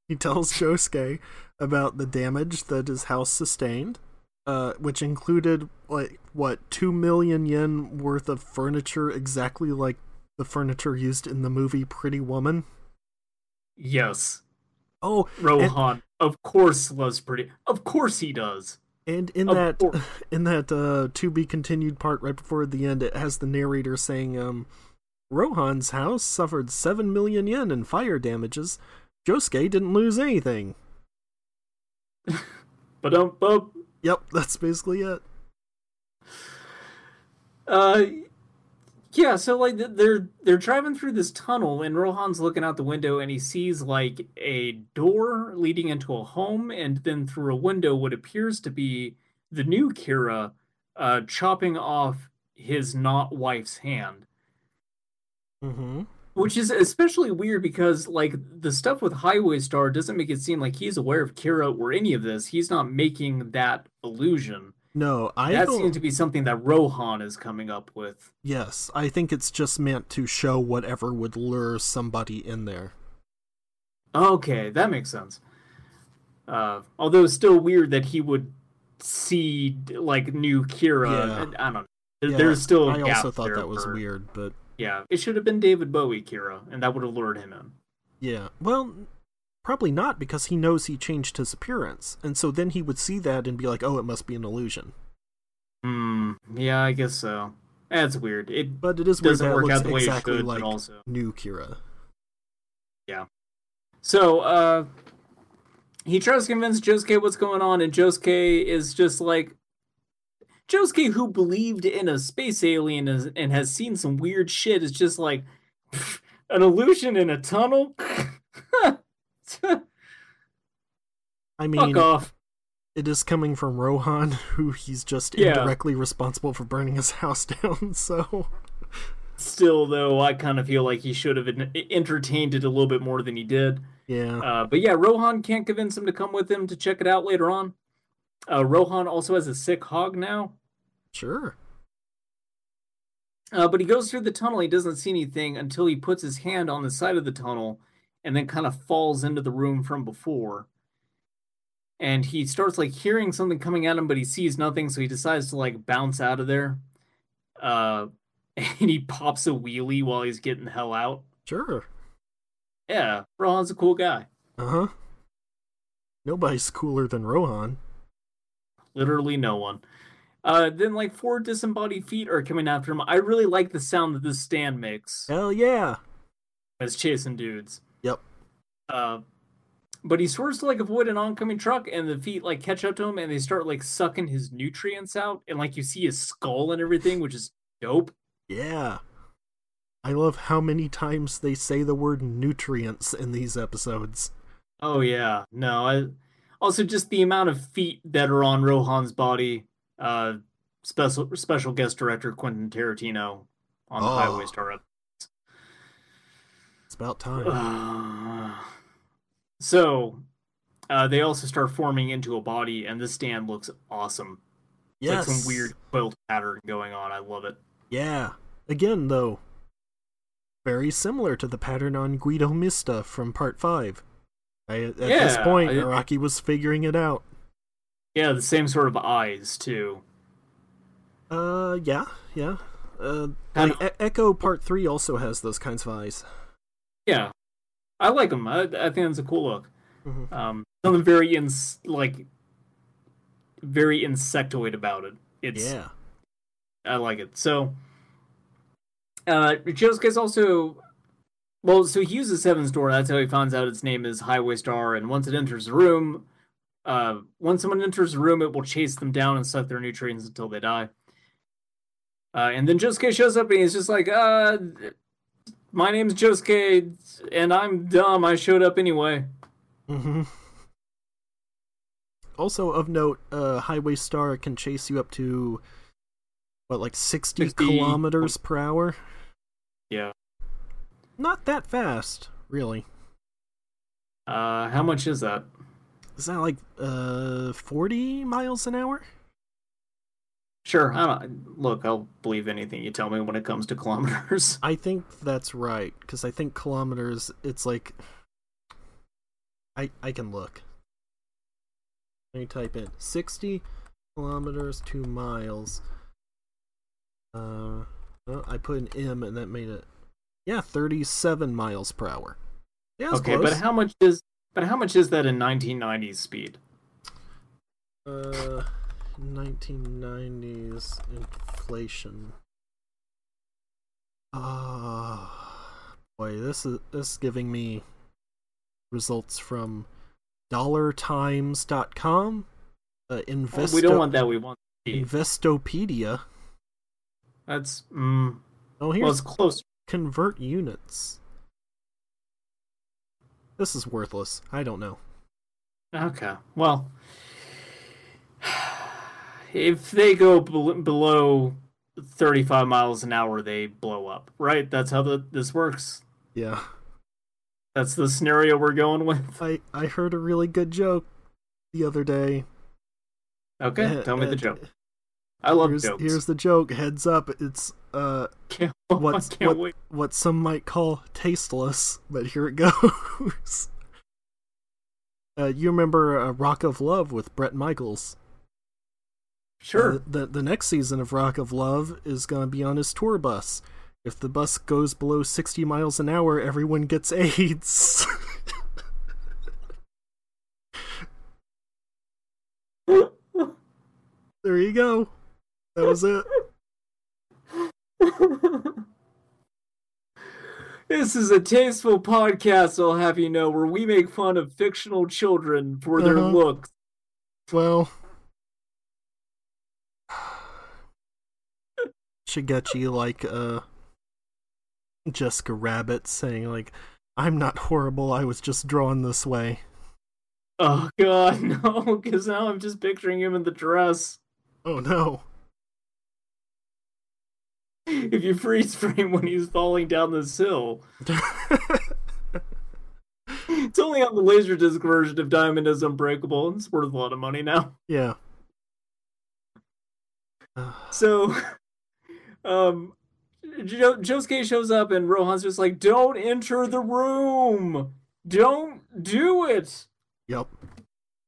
He tells Josuke about the damage that his house sustained. uh, which included like what two million yen worth of furniture, exactly like the furniture used in the movie Pretty Woman. Yes, Oh, Rohan, of course, loves pretty. Of course, he does. and in Of that course. in that uh, to be continued part right before the end, it has the narrator saying, um, "Rohan's house suffered seven million yen in fire damages. Josuke didn't lose anything." But um, but Yep, that's basically it. Uh, yeah. So like they're they're driving through this tunnel, and Rohan's looking out the window, and he sees like a door leading into a home, and then through a window, what appears to be the new Kira, uh, chopping off his not wife's hand. Mm-hmm. Which is especially weird because, like, the stuff with Highway Star doesn't make it seem like he's aware of Kira or any of this. He's not making that illusion. No, I that don't. seems to be something that Rohan is coming up with. Yes, I think it's just meant to show whatever would lure somebody in there. Okay, that makes sense. Uh, although it's still weird that he would see like new Kira. Yeah. I don't know. Yeah, There's still. a I also thought that was for- weird, but Yeah, it should have been David Bowie Kira, and that would have lured him in. yeah. Well, probably not because he knows he changed his appearance, and so then he would see that and be like, "Oh, it must be an illusion." Hmm. Yeah, I guess so. That's weird. It But it is weird doesn't that work looks out the way exactly it should, like but also. new Kira. Yeah. So, uh, he tries to convince Josuke what's going on, and Josuke is just like, Josuke, who believed in a space alien and has seen some weird shit, is just like, an illusion in a tunnel? I mean, Fuck off. it is coming from Rohan, who he's just Yeah. indirectly responsible for burning his house down. So Still, though, I kind of feel like he should have entertained it a little bit more than he did. yeah, Uh, but yeah, Rohan can't convince him to come with him to check it out later on. Uh, Rohan also has a sick hog now. sure. Uh, but he goes through the tunnel. He doesn't see anything until he puts his hand on the side of the tunnel and then kind of falls into the room from before. And he starts like hearing something coming at him, but he sees nothing, so he decides to like bounce out of there. Uh, and he pops a wheelie while he's getting the hell out. Sure. Yeah, Rohan's a cool guy. Uh huh. Nobody's cooler than Rohan. Literally no one. Uh, then like four disembodied feet are coming after him. I really like the sound that this stand makes. Hell yeah. as chasing dudes. Yep. Uh, but he swerves to like avoid an oncoming truck, and the feet like catch up to him, and they start like sucking his nutrients out, and like you see his skull and everything, which is dope. Yeah. I love how many times they say the word nutrients in these episodes. Oh yeah, no. I also just the amount of feet that are on Rohan's body. Uh, special special guest director Quentin Tarantino on the Oh. Highway Star. It's about time. Uh, so, uh, they also start forming into a body, and this stand looks awesome. It's yes. like some weird quilt pattern going on. I love it. Yeah. Again, though, very similar to the pattern on Guido Mista from Part 5. I, at this point, I- Araki was figuring it out. Yeah, the same sort of eyes too. Uh, yeah, yeah. Uh, like, E- Echoes Act 3 also has those kinds of eyes. Yeah, I like them. I, I think it's a cool look. Mhm. Um, something very ins like very insectoid about it. It's Yeah. I like it. So, uh, Josuke's also well. So he uses Heaven's Door. That's how he finds out its name is Highway Star. And once it enters the room, uh, once someone enters the room, it will chase them down and suck their nutrients until they die. Uh, and then Josuke shows up and he's just like, uh, "My name's Josuke, and I'm dumb. I showed up anyway." hmm Also, of note, uh, Highway Star can chase you up to, what, like 60, 60 kilometers per hour? Yeah. Not that fast, really. Uh, how much is that? Is that like uh 40 miles an hour? Sure. I don't look. I'll believe anything you tell me when it comes to kilometers. I think that's right because I think kilometers. It's like I I can look. Let me type in 60 kilometers to miles. Uh, well, I put an M and that made it. Yeah, 37 miles per hour. Yeah, okay, close. but how much is but how much is that in 1990s speed? Uh, 1990s inflation. Ah, boy, this is this is giving me results from dollartimes.com, uh, Investo- we don't want that. We want. Investopedia. That's mm, Oh, well, here's it's close. Convert units. This is worthless. I don't know. Okay. Well, if they go bel- below 35 miles an hour, they blow up. Right? That's how the, this works. Yeah. That's the scenario we're going with. I I heard a really good joke the other day. Okay, Uh, tell me the uh, joke. I love here's, jokes. here's the joke. Heads up, it's uh Can't, what's- what- wait. what some might call tasteless, but here it goes. uh, you remember uh, Rock of Love with Bret Michaels? Sure. Uh, the the next season of Rock of Love is going to be on his tour bus. If the bus goes below 60 miles an hour, everyone gets AIDS. there you go. That was it. this is a tasteful podcast, I'll have you know, where we make fun of fictional children for their Uh-huh. looks. Well, you like uh Jessica Rabbit saying like, "I'm not horrible. I was just drawn this way." Oh god, no, because now I'm just picturing him in the dress. Oh no. If you freeze frame when he's falling down this hill, it's only on the Laserdisc version of Diamond is Unbreakable, and it's worth a lot of money now. yeah. So, um, jo- Josuke shows up and Rohan's just like, "Don't enter the room. Don't do it." yep.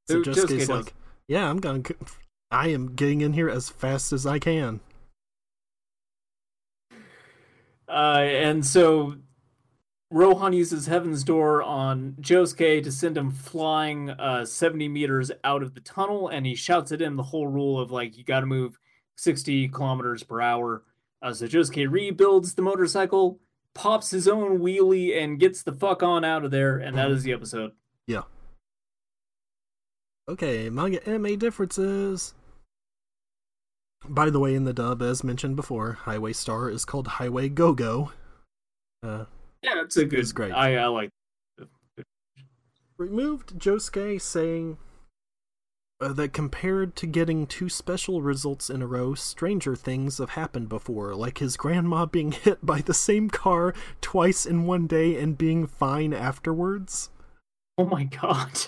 So Josuke Josuke's does. like, "Yeah, I'm going. to I am getting in here as fast as I can." Uh, and so Rohan uses Heaven's Door on Josuke to send him flying uh, 70 meters out of the tunnel, and he shouts at him the whole rule of like, you got to move 60 kilometers per hour. Uh, so Josuke rebuilds the motorcycle, pops his own wheelie, and gets the fuck on out of there, and that is the episode. Yeah. Okay, manga anime differences. By the way, in the dub, as mentioned before, Highway Star is called Highway Go Go. Uh, Yeah, it's a good. It's great. I, I like. removed Josuke saying uh, that compared to getting two special results in a row, stranger things have happened before, like his grandma being hit by the same car twice in one day and being fine afterwards. Oh my god.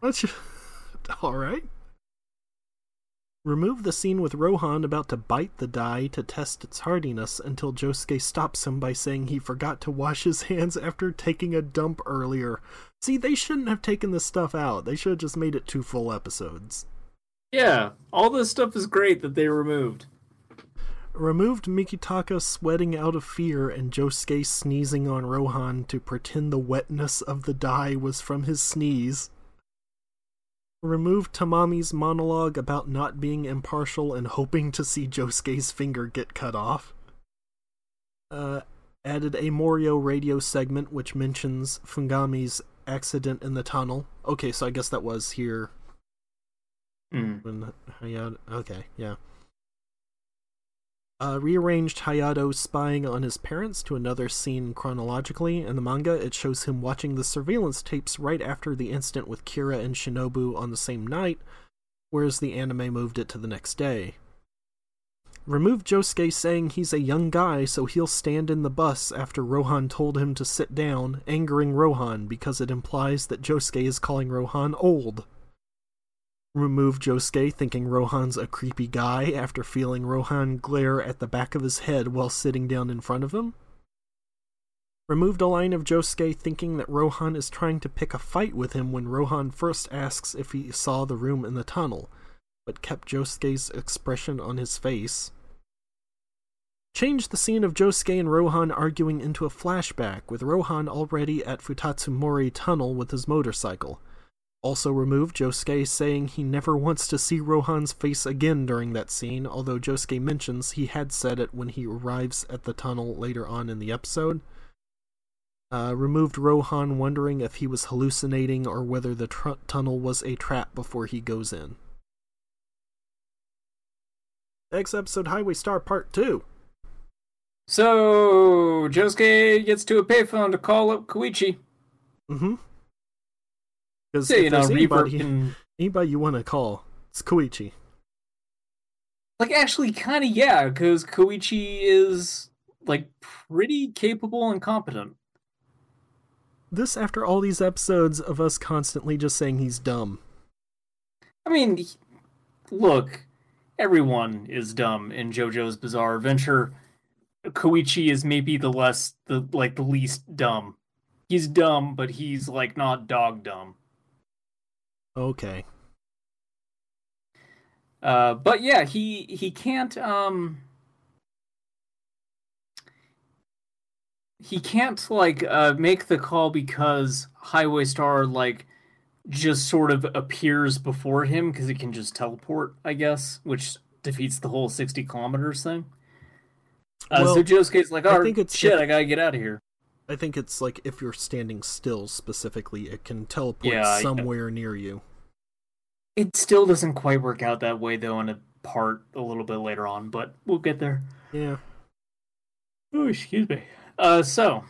That's all right. Remove the scene with Rohan about to bite the die to test its hardiness until Josuke stops him by saying he forgot to wash his hands after taking a dump earlier. See, they shouldn't have taken this stuff out. They should have just made it two full episodes. Yeah, all this stuff is great that they removed. Removed Mikitaka sweating out of fear and Josuke sneezing on Rohan to pretend the wetness of the die was from his sneeze. Removed Tamami's monologue about not being impartial and hoping to see Josuke's finger get cut off. Uh, added a Morio radio segment which mentions Fungami's accident in the tunnel. Okay, so I guess that was here Mm. when Hayato. Okay, yeah. Uh, rearranged Hayato spying on his parents to another scene chronologically. In the manga, it shows him watching the surveillance tapes right after the incident with Kira and Shinobu on the same night, whereas the anime moved it to the next day. Remove Josuke saying he's a young guy so he'll stand in the bus after Rohan told him to sit down, angering Rohan because it implies that Josuke is calling Rohan old remove Josuke thinking Rohan's a creepy guy after feeling Rohan glare at the back of his head while sitting down in front of him. Removed a line of Josuke thinking that Rohan is trying to pick a fight with him when Rohan first asks if he saw the room in the tunnel. but kept Josuke's expression on his face. Changed the scene of Josuke and Rohan arguing into a flashback, with Rohan already at Futatsumori Tunnel with his motorcycle. Also removed Josuke saying he never wants to see Rohan's face again during that scene, although Josuke mentions he had said it when he arrives at the tunnel later on in the episode. Uh, removed Rohan wondering if he was hallucinating or whether the tr- tunnel was a trap before he goes in. Next episode, Highway Star Part 2. So Josuke gets to a payphone to call up Koichi. Mm-hmm. Because So, you know, anybody, can anybody you want to call, it's Koichi. like actually kind of yeah, because Koichi is like pretty capable and competent. This after all these episodes of us constantly just saying he's dumb. I mean, look, everyone is dumb in JoJo's Bizarre Adventure. Koichi is maybe the less the like the least dumb. He's dumb, but he's like not dog dumb. Okay. Uh, but yeah, he he can't um he can't like uh make the call because Highway Star like just sort of appears before him because it can just teleport, I guess, which defeats the whole sixty kilometers thing. Uh, so Well, Josuke's like, I oh think it's shit, I gotta get out of here. I think it's like if you're standing still specifically, it can teleport Yeah, I- somewhere near you. It still doesn't quite work out that way though in a part a little bit later on, but we'll get there. Yeah. Oh, excuse me. Uh, so,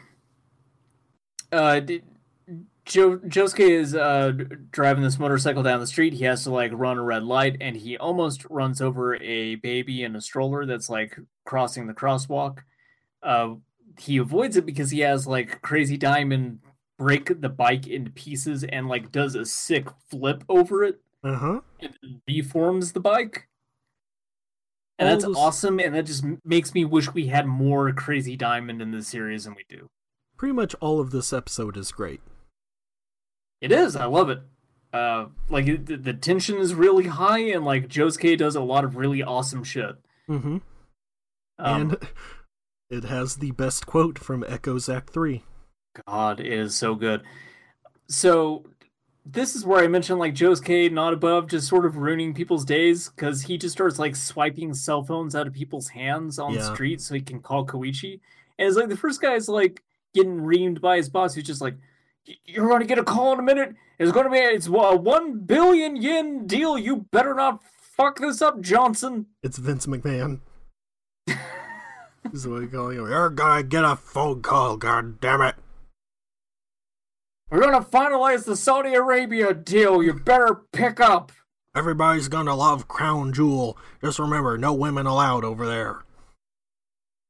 uh, d- jo- Josuke is uh driving this motorcycle down the street. He has to like run a red light, and he almost runs over a baby in a stroller that's like crossing the crosswalk. Uh, he avoids it because he has like Crazy Diamond break the bike into pieces and like does a sick flip over it Uh huh. and then reforms the bike. And All that's those- awesome, and that just makes me wish we had more Crazy Diamond in this series than we do. Pretty much all of this episode is great. It is, I love it. Uh, like the, the tension is really high, and like Josuke does a lot of really awesome shit. Mm-hmm. Um, and it has the best quote from Echoes Act 3. God, it is so good. So this is where I mentioned like Josuke not above just sort of ruining people's days because he just starts like swiping cell phones out of people's hands on the street so he can call Koichi. And it's like the first guy's like getting reamed by his boss who's just like, You're gonna get a call in a minute. It's gonna be it's a one billion yen deal. You better not fuck this up, Johnson. It's Vince McMahon. is what we call him. Oh, You're gonna get a phone call, god damn it. We're gonna finalize the Saudi Arabia deal. You better pick up. Everybody's gonna love Crown Jewel. Just remember, no women allowed over there.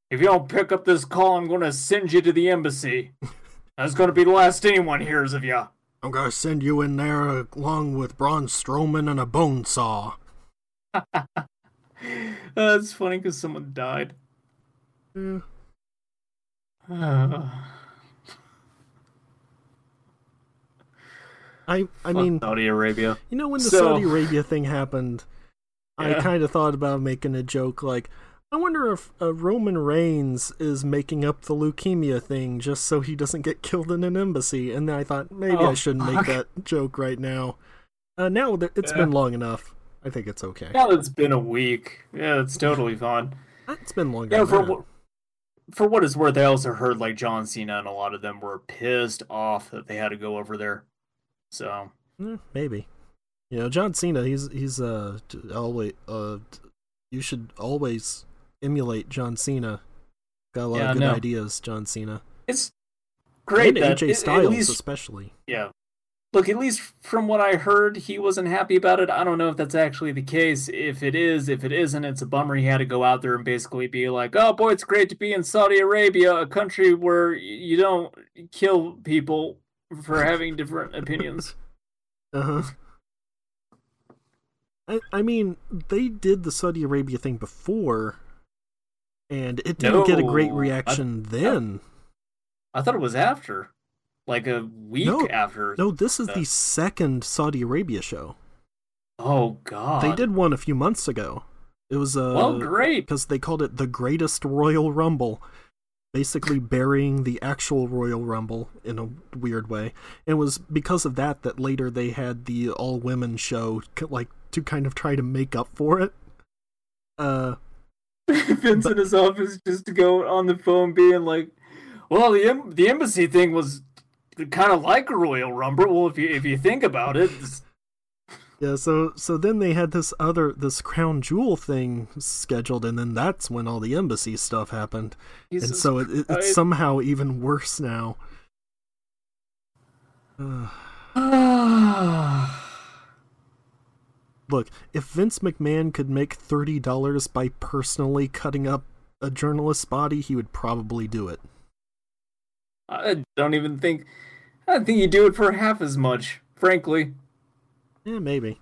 If you don't pick up this call, I'm to send you to the embassy. That's to be the last anyone hears of you. I'm gonna send you in there along with Braun Strowman and a bone saw. That's funny because someone died. Yeah. I I mean, Saudi Arabia. you know, when the So- Saudi Arabia thing happened, I kind of thought about making a joke like, I wonder if uh, Roman Reigns is making up the leukemia thing just so he doesn't get killed in an embassy. And then I thought maybe I Oh, shouldn't fuck. make that joke right now. Uh, now that it's Yeah. been long enough, I think it's okay. Now that it's been a week, yeah, it's totally fine. It's been longer. Yeah, for for what it's worth, I also heard like John Cena and a lot of them were pissed off that they had to go over there. So Eh, maybe. You know, John Cena. He's he's uh always uh. You should always emulate John Cena. Got a lot Yeah, of good know. ideas, John Cena. it's great and that AJ Styles least especially. Yeah. Look, at least from what I heard, he wasn't happy about it. I don't know if that's actually the case. If it is, if it isn't, it's a bummer he had to go out there and basically be like, oh boy, it's great to be in Saudi Arabia, a country where you don't kill people for having different opinions. Uh huh. I I mean, they did the Saudi Arabia thing before, and it didn't get a great No, I- reaction then. I thought it was after. Like a week No, after. No, this is Uh, the second Saudi Arabia show. Oh God. They did one a few months ago. It was uh Well, great. because they called it the greatest Royal Rumble, basically burying the actual Royal Rumble in a weird way. It was because of that that later they had the all women show, like to kind of try to make up for it. Uh, Vince in his office just to go on the phone being like, "Well, the em- the embassy thing was kind of like a Royal Rumble. Well, if you if you think about it, yeah, so so then they had this other this crown jewel thing scheduled, and then that's when all the embassy stuff happened, and so it, it, it's somehow even worse now. Uh, Look, if Vince McMahon could make thirty dollars by personally cutting up a journalist's body, he would probably do it. I don't even think I think you do it for half as much. Frankly, Yeah, maybe.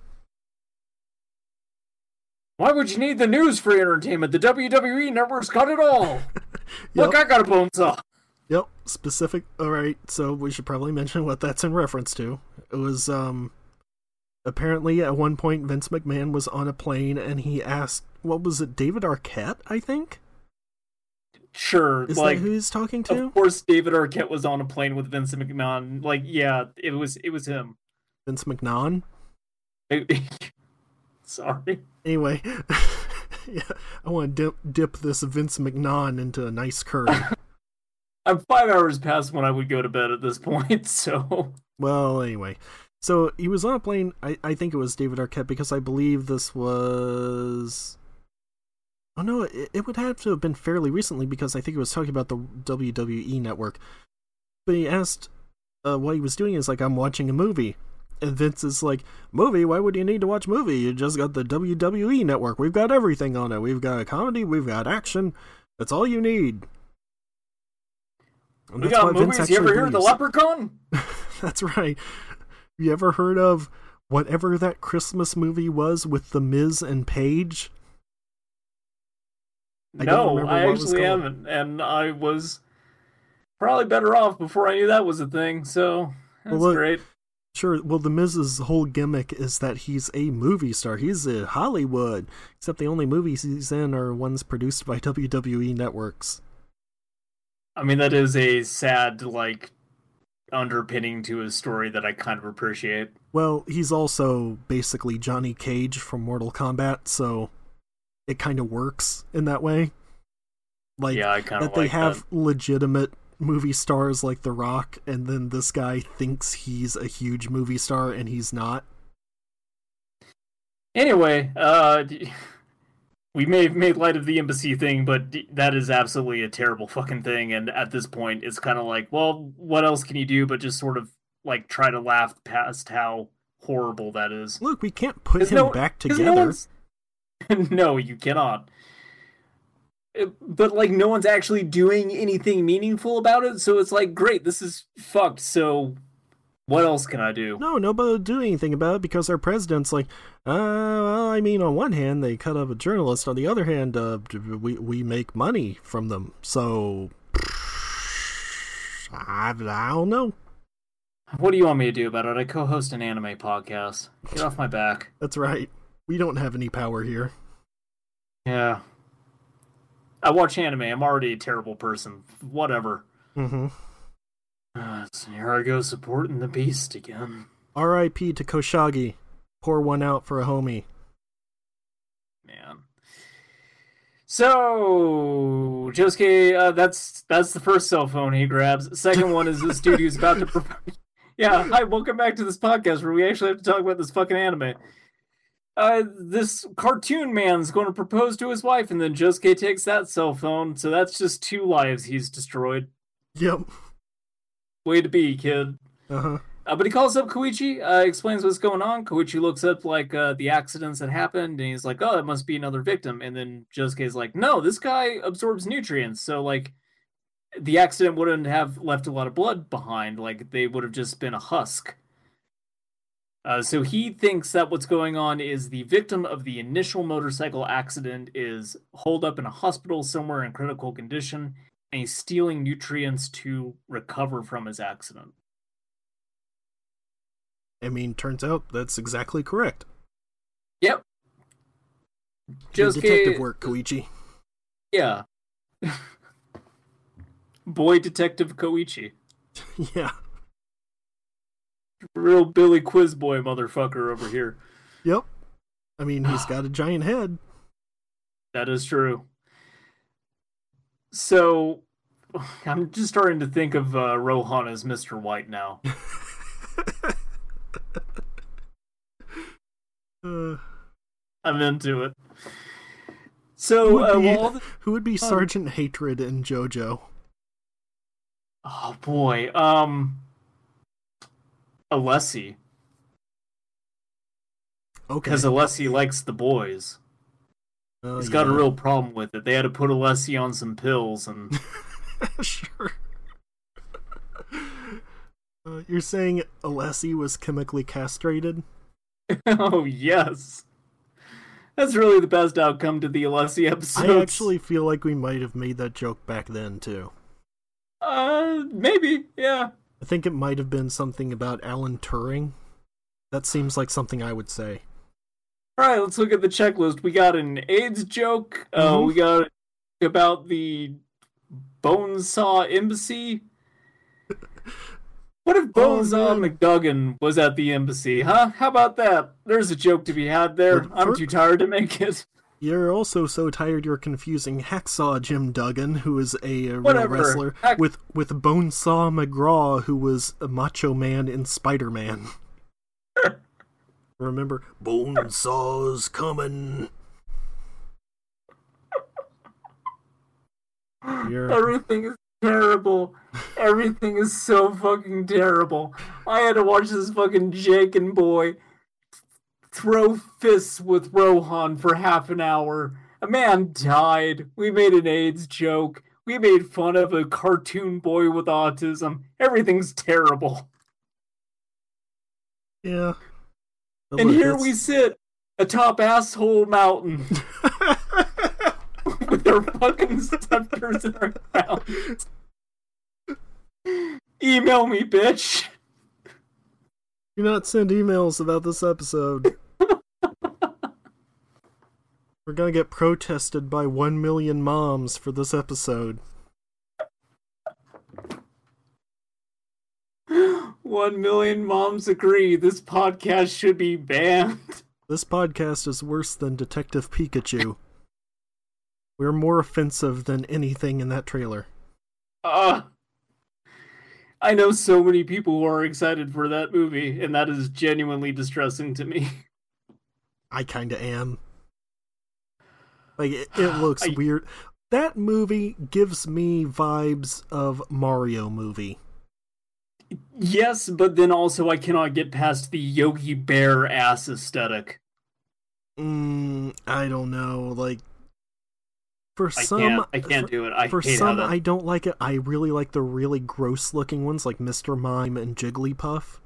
why would you need the news for entertainment? The WWE network's got it all. Look, Yep. I got a bone saw. Yep, specific. All right, so we should probably mention what that's in reference to. It was um apparently at one point Vince McMahon was on a plane and he asked, what was it, David Arquette? I think Sure, is like that who he's talking to? of course David Arquette was on a plane with Vince McMahon. Like, yeah, it was it was him. Vince McMahon. Sorry. Anyway, yeah, I want to dip, dip this Vince McMahon into a nice curry. I'm five hours past when I would go to bed at this point, so Well, anyway. So he was on a plane. I, I think it was David Arquette because I believe this was. Oh no, it, it would have to have been fairly recently because I think it was talking about the WWE network. But he asked uh, what he was doing is like, I'm watching a movie. And Vince is like, Movie? Why would you need to watch movie? You just got the WWE network. We've got everything on it. We've got comedy, we've got action. That's all you need. And we got movies. You ever actually hear of the. Leprechaun? That's right. You ever heard of whatever that Christmas movie was with The Miz and Paige? I no, I actually haven't, and I was probably better off before I knew that was a thing. So that's Well, look- great. Sure, well, The Miz's whole gimmick is that he's a movie star. He's in Hollywood, except the only movies he's in are ones produced by WWE networks. I mean, that is a sad like underpinning to his story that I kind of appreciate. Well, he's also basically Johnny Cage from Mortal Kombat, so it kind of works in that way. Like, yeah, I that they have that. legitimate movie stars like The Rock, and then this guy thinks he's a huge movie star and he's not. Anyway, uh, we may have made light of the embassy thing, but that is absolutely a terrible fucking thing. And at this point, it's kind of like, well, what else can you do but just sort of like try to laugh past how horrible that is? Look, we can't put him no- back together. No, no, you cannot. Uh, But like, no one's actually doing anything meaningful about it. So it's like, great, this is fucked. So, what else can I do? No, nobody will do anything about it because our president's like, uh, well, I mean, on one hand, they cut up a journalist. On the other hand, uh, we we make money from them. So, I, I don't know. What do you want me to do about it? I co-host an anime podcast. Get off my back. That's right. We don't have any power here. Yeah. I watch anime. I'm already a terrible person. Whatever. Mm-hmm. Uh, so here I go supporting the beast again. R.I.P. to Khashoggi. Pour one out for a homie. Man. So Josuke, uh, that's that's the first cell phone he grabs. Second one is this dude who's about to. Yeah, hi, welcome back to this podcast where we actually have to talk about this fucking anime. Uh, this cartoon man's going to propose to his wife, and then Josuke takes that cell phone. So that's just two lives he's destroyed. Yep. Way to be, kid. Uh-huh. Uh, but he calls up Koichi, uh, explains what's going on. Koichi looks up like uh, the accidents that happened, and he's like, "Oh, it must be another victim." And then Josuke's like, "No, this guy absorbs nutrients, so like, the accident wouldn't have left a lot of blood behind. Like, they would have just been a husk." Uh, so he thinks that what's going on is the victim of the initial motorcycle accident is holed up in a hospital somewhere in critical condition, and he's stealing nutrients to recover from his accident. I mean, turns out that's exactly correct. Yep. Just detective work, Koichi. Yeah. Boy Detective Koichi. yeah. Real Billy Quizboy motherfucker over here. Yep. I mean, he's got a giant head. That is true. So, I'm just starting to think of uh, Rohan as Mr. White now. Uh, I'm into it. who, So, would uh, well, the- who would be Sergeant Hatred in JoJo? oh boy, um, Alessi, Okay. because Alessi likes the boys. Oh, He's got a real problem with it. They had to put Alessi on some pills, and sure. Uh, you're saying Alessi was chemically castrated? oh yes, that's really the best outcome to the Alessi episode. I actually feel like we might have made that joke back then too. uh, maybe, yeah. I think it might have been something about Alan Turing. That seems like something I would say. All right, let's look at the checklist. We got an AIDS joke. Uh, Mhm. we got about the Bonesaw Embassy. What if Bonesaw Oh. McDuggan was at the embassy, huh? How about that? There's a joke to be had there. I'm too tired to make it. You're also so tired you're confusing Hacksaw Jim Duggan, who is a, real Whatever. wrestler, Hack- with with Bonesaw McGraw, who was a Macho Man in Spider Man. Remember, Bonesaw's coming. You're, Everything is terrible. Everything is so fucking terrible. I had to watch this fucking Janken boy throw fists with Rohan for half an hour. A man died. We made an AIDS joke. We made fun of a cartoon boy with autism. Everything's terrible. yeah. But And look, here it's- we sit atop asshole mountain with our fucking scepters in our mouths. Email me, bitch. Do not send emails about this episode. We're gonna get protested by one million moms for this episode. One million moms agree this podcast should be banned. This podcast is worse than Detective Pikachu. We're more offensive than anything in that trailer. Uh, I know so many people who are excited for that movie, and that is genuinely distressing to me. I kinda am. Like, it, it looks I- weird. That movie gives me vibes of Mario movie. Yes, but then also I cannot get past the Yogi Bear ass aesthetic. Mm, I don't know. Like, for I some, can't. I can't for, do it. I for some. I don't like it. I really like the really gross looking ones, like Mr. Mime and Jigglypuff.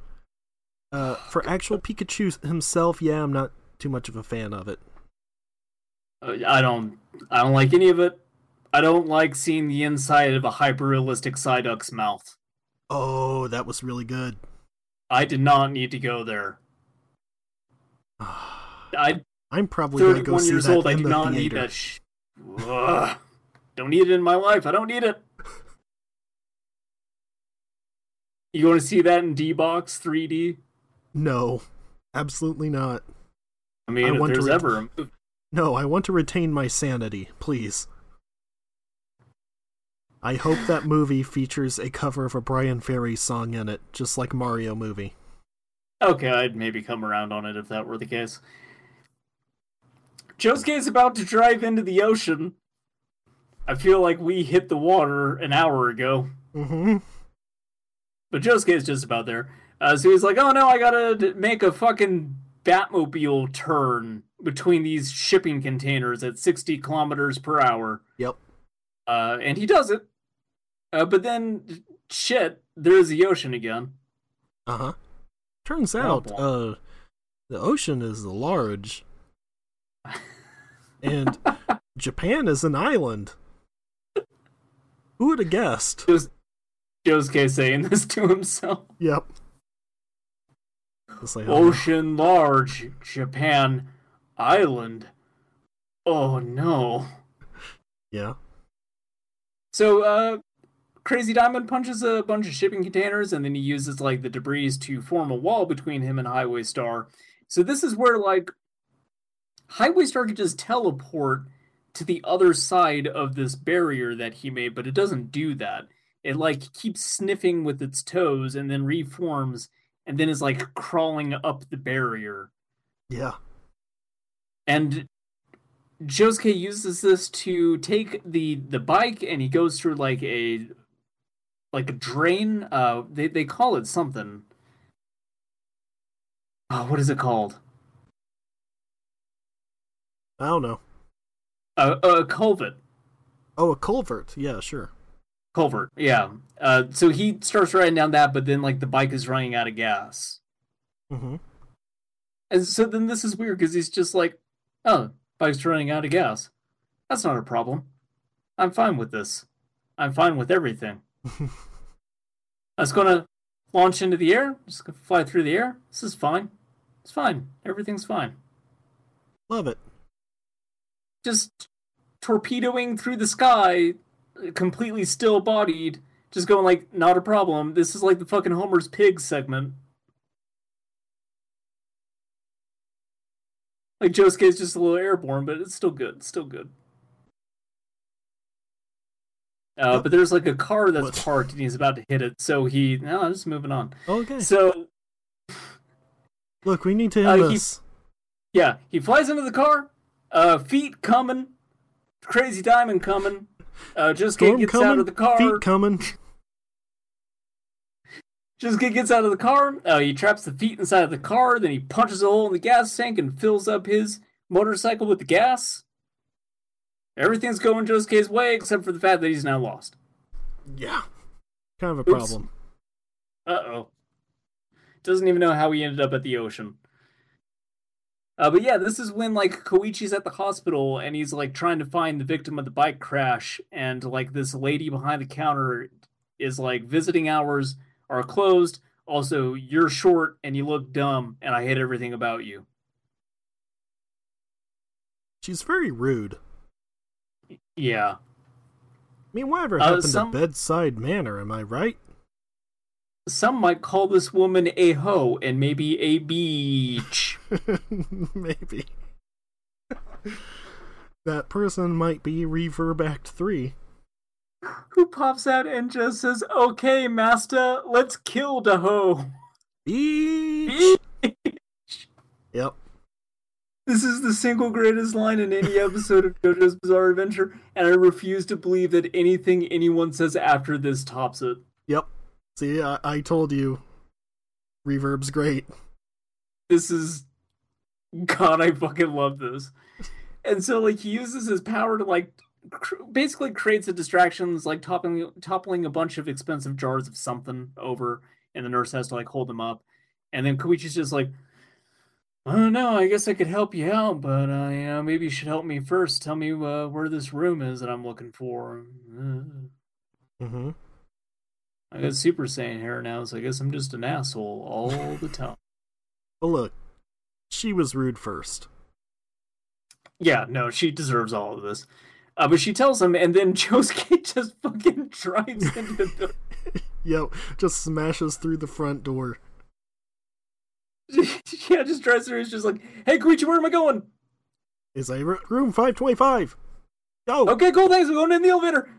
Uh, for actual Pikachu himself, yeah, I'm not too much of a fan of it. Uh, I don't. I don't like any of it. I don't like seeing the inside of a hyper realistic Psyduck's mouth. Oh, that was really good. I did not need to go there. I I'm probably gonna go 31 see years that old. I do the not need that. Sh- Ugh. Don't need it in my life. I don't need it. You want to see that in D box 3D? No, absolutely not. I mean, I if to there's ret- ever a movie. No, I want to retain my sanity, please. I hope that movie features a cover of a Bryan Ferry song in it, just like Mario movie. Okay, I'd maybe come around on it if that were the case. Josuke is about to drive into the ocean. I feel like we hit the water an hour ago, Mm-hmm. but Josuke is just about there. Uh, so he's like, "Oh no, I gotta make a fucking Batmobile turn between these shipping containers at 60 kilometers per hour." Yep. Uh, and he does it. Uh, but then, shit, there's the ocean again. Uh huh. Turns Oh, out, uh, the ocean is large, and Japan is an island. Who would have guessed? Jos- Josuke saying this to himself. Yep. Like, Ocean large, Japan island. Oh no. Yeah. So, uh, Crazy Diamond punches a bunch of shipping containers and then he uses like the debris to form a wall between him and Highway Star. So, this is where like Highway Star could just teleport to the other side of this barrier that he made, but it doesn't do that. It like keeps sniffing with its toes and then reforms and then is like crawling up the barrier. Yeah. And Josuke uses this to take the the bike and he goes through like a like a drain. Uh they, they call it something. Oh, what is it called? I don't know. A a culvert. Oh, a culvert. Yeah, sure. Culvert, yeah. Uh so he starts riding down that, but then like the bike is running out of gas. Mm-hmm. And so then this is weird because he's just like, oh, bike's running out of gas. That's not a problem. I'm fine with this. I'm fine with everything. I was gonna launch into the air, just gonna fly through the air. This is fine. It's fine. Everything's fine. Love it. Just torpedoing through the sky, completely still bodied, just going like, not a problem. This is like the fucking Homer's Pig segment. Like Josuke's just a little airborne, but it's still good. It's still good. Uh, but there's like a car that's What? parked and he's about to hit it, so he no, I'm just moving on. Okay. So Look, we need to Uh, end he- this. yeah, he flies into the car, uh, feet coming, crazy diamond coming. Uh, just gets coming. out of the car. Feet coming. Just gets out of the car. Uh, he traps the feet inside of the car. Then he punches a hole in the gas tank and fills up his motorcycle with the gas. Everything's going Josuke's way except for the fact that he's now lost. Yeah. Kind of a Oops. problem. Uh oh. Doesn't even know how he ended up at the ocean. Uh, but yeah, this is when like Koichi's at the hospital and he's like trying to find the victim of the bike crash, and like this lady behind the counter is like visiting hours are closed. Also, you're short and you look dumb, and I hate everything about you. She's very rude. Yeah. I mean, whatever Uh, happened some- to bedside manner, am I right? Some might call this woman a hoe and maybe a beach. Maybe. that person might be Reverb Act 3. Who pops out and just says, "Okay, master, let's kill the hoe." Each. Yep. This is the single greatest line in any episode of JoJo's Bizarre Adventure, and I refuse to believe that anything anyone says after this tops it. Yep. See, I, I told you. Reverb's great. This is God, I fucking love this. And so like he uses his power to like cr- basically creates a distractions like toppling toppling a bunch of expensive jars of something over and the nurse has to like hold them up. And then Koichi's just like I don't know. I guess I could help you out, but uh, you know, maybe you should help me first. Tell me uh, where this room is that I'm looking for. Uh, Mm-hmm. I got Super Saiyan hair now, so I guess I'm just an asshole all the time. But look, she was rude first. Yeah, no, she deserves all of this. Uh, but she tells him, and then Josuke just fucking drives into the door. Yep, just smashes through the front door. yeah, just drives through. It's just like, hey, Koichi, where am I going? Is a r- room 525. Go! Okay, cool, thanks. We're going in the elevator.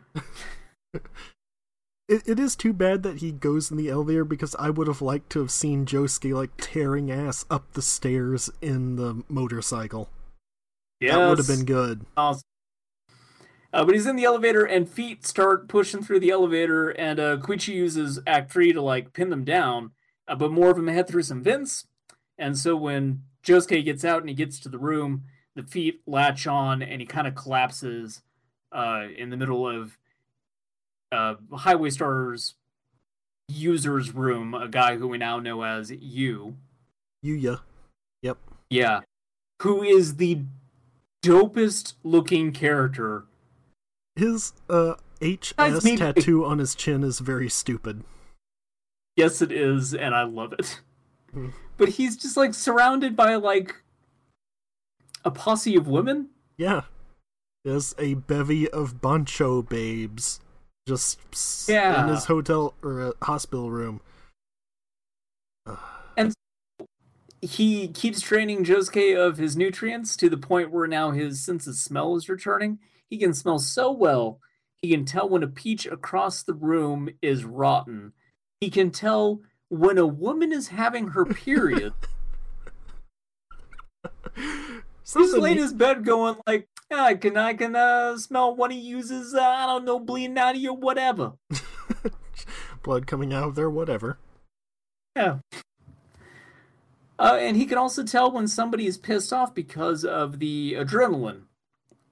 It, it is too bad that he goes in the elevator because I would have liked to have seen Josuke like tearing ass up the stairs in the motorcycle. Yeah, that would have been good. awesome. Uh, but he's in the elevator, and feet start pushing through the elevator, and uh, Koichi uses Act 3 to like pin them down, uh, but more of them head through some vents. And so when Josuke gets out and he gets to the room, the feet latch on, and he kind of collapses uh, in the middle of uh, Highway Star's user's room, a guy who we now know as You. Yuya. Yep. Yeah. Who is the dopest looking character His uh HS Guys, tattoo on his chin is very stupid. Yes, it is, and I love it. Hmm. But he's just like surrounded by like a posse of women. Yeah. There's a bevy of Bancho babes just s- in his hotel or uh, hospital room. And he keeps training Josuke of his nutrients to the point where now his sense of smell is returning. He can smell so well, he can tell when a peach across the room is rotten. He can tell when a woman is having her period. He's laid in his bed going like, "Ah, I can I can uh, smell when he uses uh, I don't know bleeding out of you whatever. blood coming out of there, whatever. Yeah. Uh, and he can also tell when somebody is pissed off because of the adrenaline.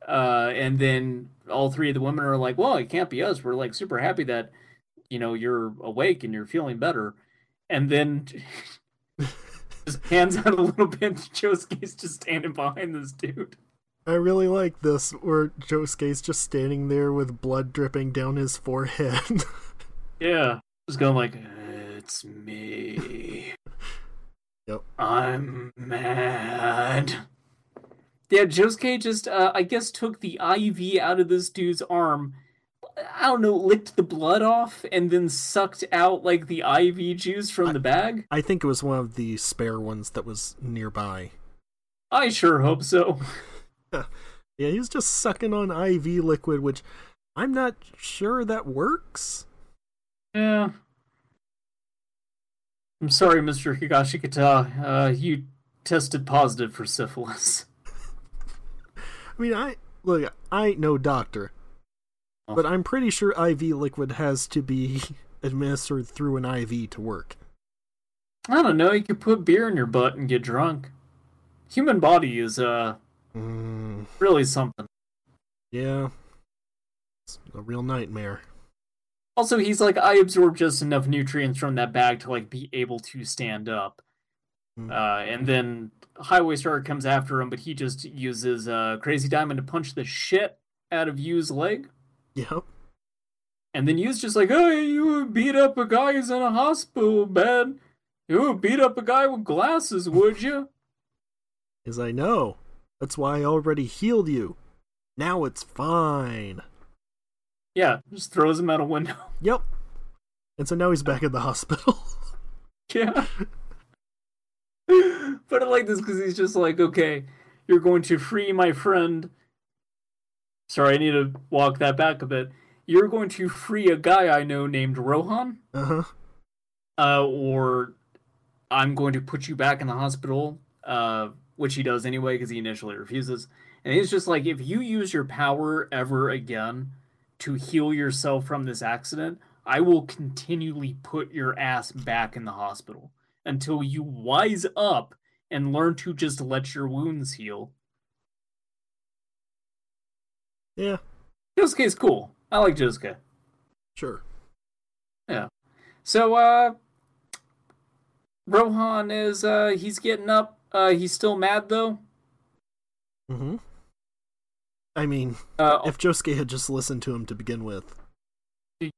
Uh, and then all three of the women are like, "Well, it can't be us. We're like super happy that you know you're awake and you're feeling better." And then just hands out a little bit. Josuke's just standing behind this dude. I really like this where Josuke's just standing there with blood dripping down his forehead. Yeah, just going like, "It's me." Yep. I'm mad. Yeah, Josuke just, uh, I guess, took the IV out of this dude's arm. I don't know, licked the blood off, and then sucked out like the IV juice from the bag. I think it was one of the spare ones that was nearby. I sure hope so. Yeah, he was just sucking on IV liquid, which I'm not sure that works. Yeah. I'm sorry, Mr. Higashikata. Uh, you tested positive for syphilis. I mean, I look, I ain't no doctor, Oh. but I'm pretty sure IV liquid has to be administered through an IV to work. I don't know, you could put beer in your butt and get drunk. Human body is, uh, Mm, really something. yeah, it's a real nightmare. Also, he's like, I absorb just enough nutrients from that bag to like be able to stand up. Mm. Uh, and then Highway Star comes after him, but he just uses uh, Crazy Diamond to punch the shit out of Yu's leg. Yep. And then Yu's just like, hey, you would beat up a guy who's in a hospital bed. You would beat up a guy with glasses, would you? As I know. That's why I already healed you. Now it's fine. Yeah, just throws him out a window. Yep. And so now he's back in the hospital. Yeah. but I like this because he's just like, okay, you're going to free my friend. Sorry, I need to walk that back a bit. You're going to free a guy I know named Rohan, uh huh. uh, or I'm going to put you back in the hospital, uh, which he does anyway because he initially refuses. And he's just like, if you use your power ever again to heal yourself from this accident, I will continually put your ass back in the hospital until you wise up and learn to just let your wounds heal. Yeah, Josuke's cool. I like Josuke. sure. Yeah. So, uh, Rohan is, uh, he's getting up. Uh, he's still mad though. Mm-hmm. I mean, Uh, if Josuke had just listened to him to begin with.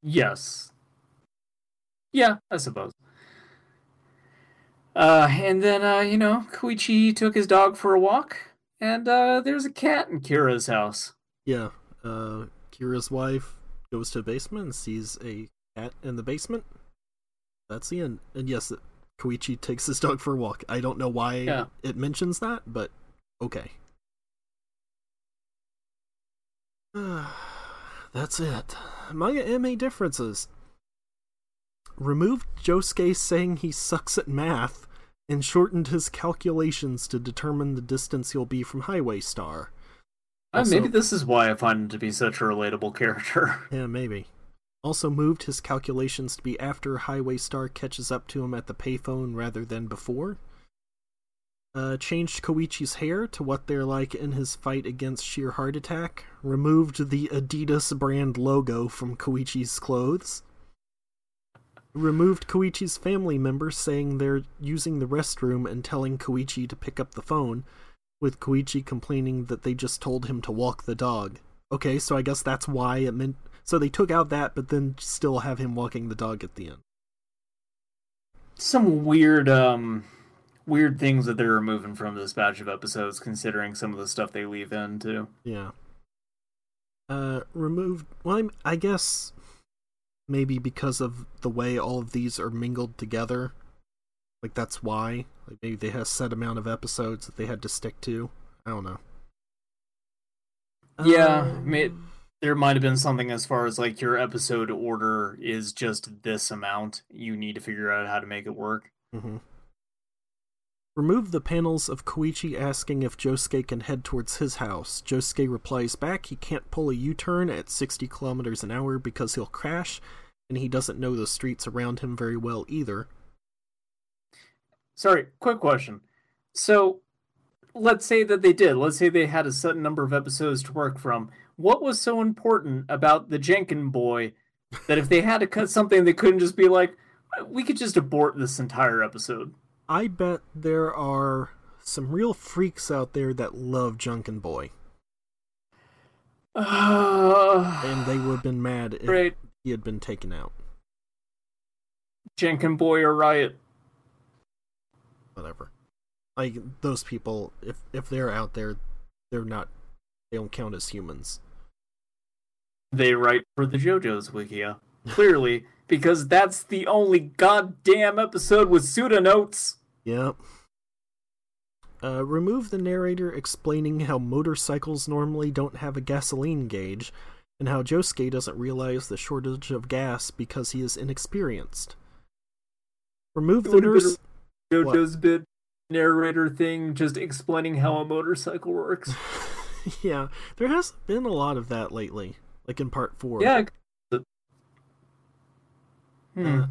Yes. Yeah, I suppose. Uh, and then, uh, you know, Koichi took his dog for a walk, and, uh, there's a cat in Kira's house. Yeah, uh, Kira's wife goes to the basement and sees a cat in the basement. That's the end. And yes, Koichi takes his dog for a walk. I don't know why Yeah. it mentions that, but okay. That's it. Manga anime differences. Removed Josuke saying he sucks at math and shortened his calculations to determine the distance he'll be from Highway Star. Uh, Also- maybe this is why I find him to be such a relatable character. Yeah, maybe. Also moved his calculations to be after Highway Star catches up to him at the payphone rather than before. Uh, changed Koichi's hair to what they're like in his fight against Sheer Heart Attack. Removed the Adidas brand logo from Koichi's clothes. Removed Koichi's family members saying they're using the restroom and telling Koichi to pick up the phone, with Koichi complaining that they just told him to walk the dog. Okay, so I guess that's why it meant. So they took out that, but then still have him walking the dog at the end. Some weird, um, weird things that they're removing from this batch of episodes, considering some of the stuff they leave in too. Yeah. Uh, removed. Well, I'm, I guess maybe because of the way all of these are mingled together. Like that's why. Like maybe they had a set amount of episodes that they had to stick to. I don't know. Yeah, Um, may- There might have been something as far as like your episode order is just this amount. You need to figure out how to make it work. Mm mhm. Remove the panels of Koichi asking if Josuke can head towards his house. Josuke replies back he can't pull a U turn at 60 kilometers an hour because he'll crash, and he doesn't know the streets around him very well either. Sorry, quick question. So, let's say that they did. Let's say they had a certain number of episodes to work from. What was so important about the Janken boy that if they had to cut something, they couldn't just be like, we could just abort this entire episode? I bet there are some real freaks out there that love Janken Boy, Uh, and they would have been mad if he had been taken out. Janken boy or riot. Whatever. Like those people, if if they're out there, they're not. They don't count as humans. They write for the JoJo's Wikia. Clearly, because that's the only goddamn episode with pseudo notes. Yep. Uh, remove the narrator explaining how motorcycles normally don't have a gasoline gauge, and how Josuke doesn't realize the shortage of gas because he is inexperienced. Remove the nurse. JoJo's bit narrator thing, just explaining how a motorcycle works. yeah, there has been a lot of that lately, like in part four. Yeah. Hmm. Uh,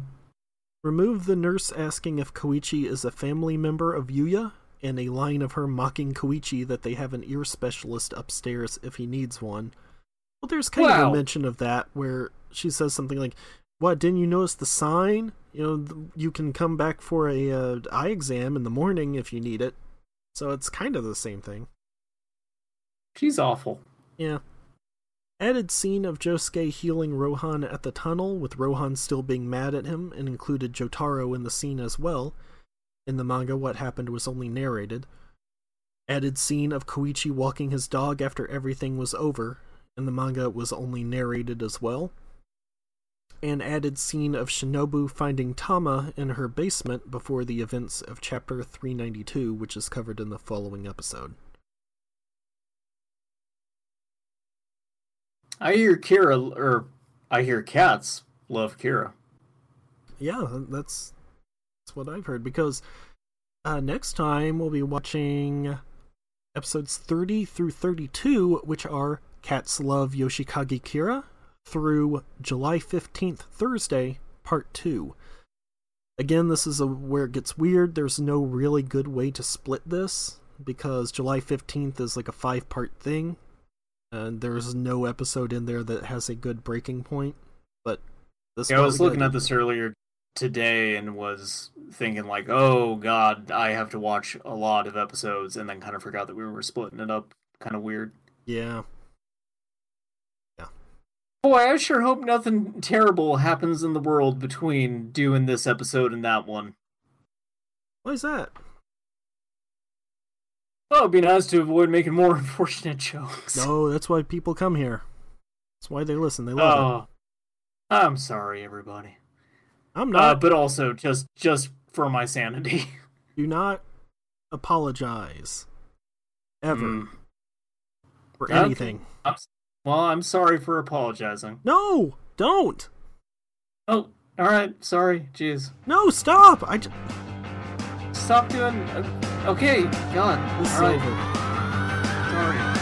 remove the nurse asking if Koichi is a family member of Yuya, and a line of her mocking Koichi that they have an ear specialist upstairs if he needs one. Well, there's kind of a mention of that where she says something like, "What? Didn't you notice the sign? You know, you can come back for a uh, eye exam in the morning if you need it." So it's kind of the same thing. She's awful. Yeah. Added scene of Josuke healing Rohan at the tunnel, with Rohan still being mad at him, and included Jotaro in the scene as well. In the manga, what happened was only narrated. Added scene of Koichi walking his dog after everything was over. In the manga, was only narrated as well. An added scene of Shinobu finding Tama in her basement before the events of chapter 392, which is covered in the following episode. I hear Kira, or I hear cats love Kira. yeah, that's that's what I've heard. Because uh, next time we'll be watching episodes thirty through thirty-two, which are "Cats Love Yoshikage Kira" through July fifteenth, Thursday, part two. Again, this is a where it gets weird. There's no really good way to split this because July fifteenth is like a five-part thing, and there's no episode in there that has a good breaking point. But this Yeah, I was looking gotta at this earlier today and was thinking like, oh god, I have to watch a lot of episodes, and then kind of forgot that we were splitting it up. Kind of weird. Yeah. Yeah. Boy, I sure hope nothing terrible happens in the world between doing this episode and that one. Why is that? Oh, it'd be nice to avoid making more unfortunate jokes. No, that's why people come here. That's why they listen. They love it. Oh, I'm sorry, everybody. I'm Uh, not. but also just just for my sanity. do not apologize ever Mm. for anything. I'm well, I'm sorry for apologizing. No, don't. Oh, all right. Sorry. Jeez. No, stop. I. J- Stop doing. Uh, okay. God. this is all right. over. Sorry.